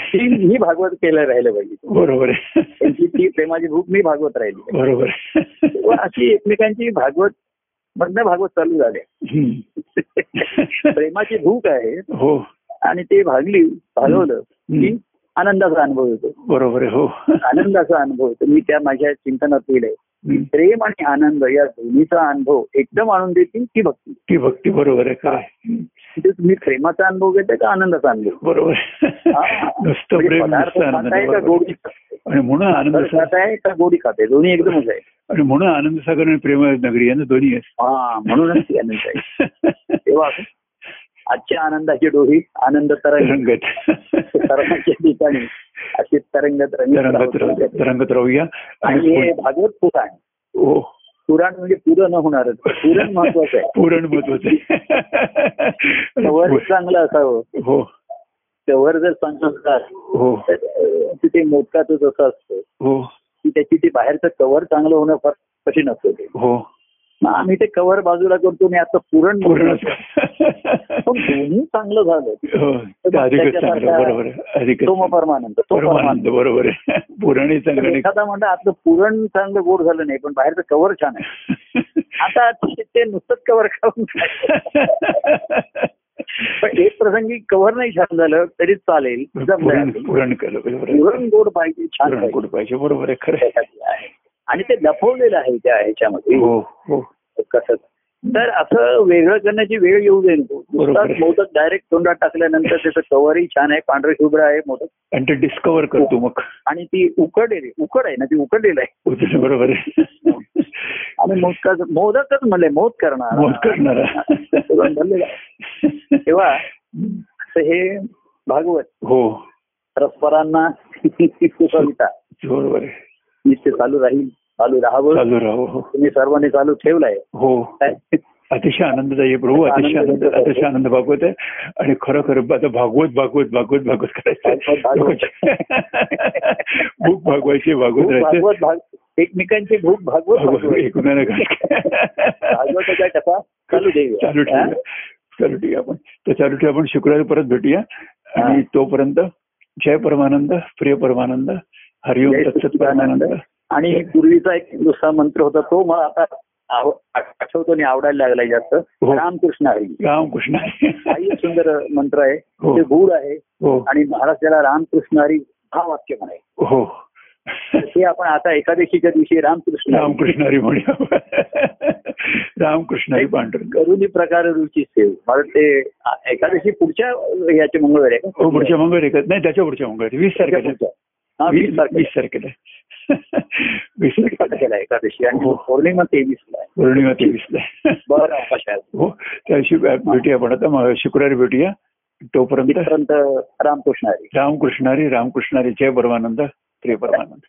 ही भागवत केलं राहिलं पाहिजे. बरोबर त्यांची ती प्रेमाची भूक मी भागवत राहिली. बरोबर अशी एकमेकांची भागवत मधनं भागवत चालू झाले. प्रेमाची भूक आहे. हो. आणि ते भागली भागवलं की आनंदाचा अनुभव येतो. बरोबर आहे. हो. आनंदाचा अनुभव येतो. मी त्या माझ्या चिंतनात हम्म. प्रेम आणि आनंद या दोन्हीचा अनुभव एकदम आणून देतील ती भक्ती? ती भक्ती बरोबर आहे आहे. म्हणजे तुम्ही प्रेमाचा अनुभव घेता का आनंदाचा अनुभव बरोबर. आहे. नुसतं म्हणजे प्रेम का. गोडी? आणि म्हणून आनंद तर खाताय का गोडी खाते दोन्ही एकदमच आहे. आणि म्हणून आनंद सागर आणि प्रेम नगरी यांना दोन्ही हा म्हणूनच आनंद आहे. तेव्हा आजच्या आनंदाची डोही आनंद तरंगाच्या ठिकाणी. अशी तरंगत रंगत तरंगत राहू- राहू. तरंगत राहूया आणि हे भागवत पुराण. हो पुराण म्हणजे पुरं न होणारच. पुरण महत्वाचं आहे. पुरण महत्वाचं कवर आहे चांगलं असावं. हो. कवर जर चांगलं हो. तिथे मोदकाचं जसं असतं हो. की त्याची ते बाहेरचं कव्हर चांगलं होणं फार कठीण असतं ते. हो. मग आम्ही ते कव्हर बाजूला करतो आणि आता पुरण. पण दोन्ही चांगलं झालं. हो ते मग परमानंद तो परमानंद बरोबर पुरणही चांगलं एखादा म्हणता आपलं पुरण चांगलं गोड झालं नाही पण बाहेरचं कव्हर छान आहे. आता ते नुसतंच कव्हर खाऊन. पण एक प्रसंगी कव्हर नाही छान झालं तरी चालेल. पुरण गोड पाहिजे छान. गोड पाहिजे. बरोबर आहे खरं आहे. आणि ते लपवलेलं आहे त्या ह्याच्यामध्ये. हो हो. कसं? तर असं वेगळं करण्याची वेळ येऊ दे. मोदक डायरेक्ट तोंडात टाकल्यानंतर त्याचं कवरही छान आहे पांढरं शुभ्र आहे मोदक. आणि ते डिस्कवर करतो मग. आणि ती उकडलेली उकड आहे ना ती उकडलेलं आहे. उद्या बरोबर आहे. आणि मोदकाच मोदकच म्हणले मोद करणार. मोद करणारा. तेव्हा हे भागवत हो. परस्परांना बरोबर आहे. नित्य चालू राहील चालू राहावं. चालू राहो हो. तुम्ही सर्वांनी चालू ठेवलाय. हो? अतिशय आनंददायी प्रभू अतिशय आनंद अतिशय आनंद भागवत आहे. आणि खरोखर आता भागवत भागवत भागवत भागवत करायचं भूक भागवायची भागवत राहायचं. एकमेकांची भूक भागवत. एकमेकांना भागवताच्या टपा चालू चालू ठेवूया. चालू ठेवूया आपण. तर चालू ठेवूया आपण. शुक्रवारी परत भेटूया. आणि तोपर्यंत जय परमानंद प्रिय परमानंद. हरिओम आणि पूर्वीचा एक दुसरा मंत्र होता तो मला आता आठवतो आणि आवडायला लागलाय जास्त. हो. रामकृष्ण हरी रामकृष्ण काही एक सुंदर मंत्र आहे. हो. ते गूढ आहे. हो. आणि महाराज त्याला रामकृष्ण हरी हा वाक्य म्हणाय हो. ते आपण आता एकादशीच्या दिवशी रामकृष्ण रामकृष्ण हरी म्हणूया रामकृष्ण हरी पांढर करुणी प्रकार रुची सेव. मला ते एकादशी पुढच्या याचे मंगळवारी पुढच्या मंगळवारी. नाही त्याच्या पुढच्या मंगळवारी. वीस. हा, वीस वीस तारखेला. वीस तारखेला एकादशी आणि हो. पौर्णिमा तेवीसला पौर्णिमा तेवीसला बरं हो त्याशी भेटूया आपण आता. शुक्रवारी भेटूया. तोपर्यंत तिथपर्यंत रामकृष्ण हरी. रामकृष्णारी रामकृष्णारी जय परमानंद प्रिय परमानंद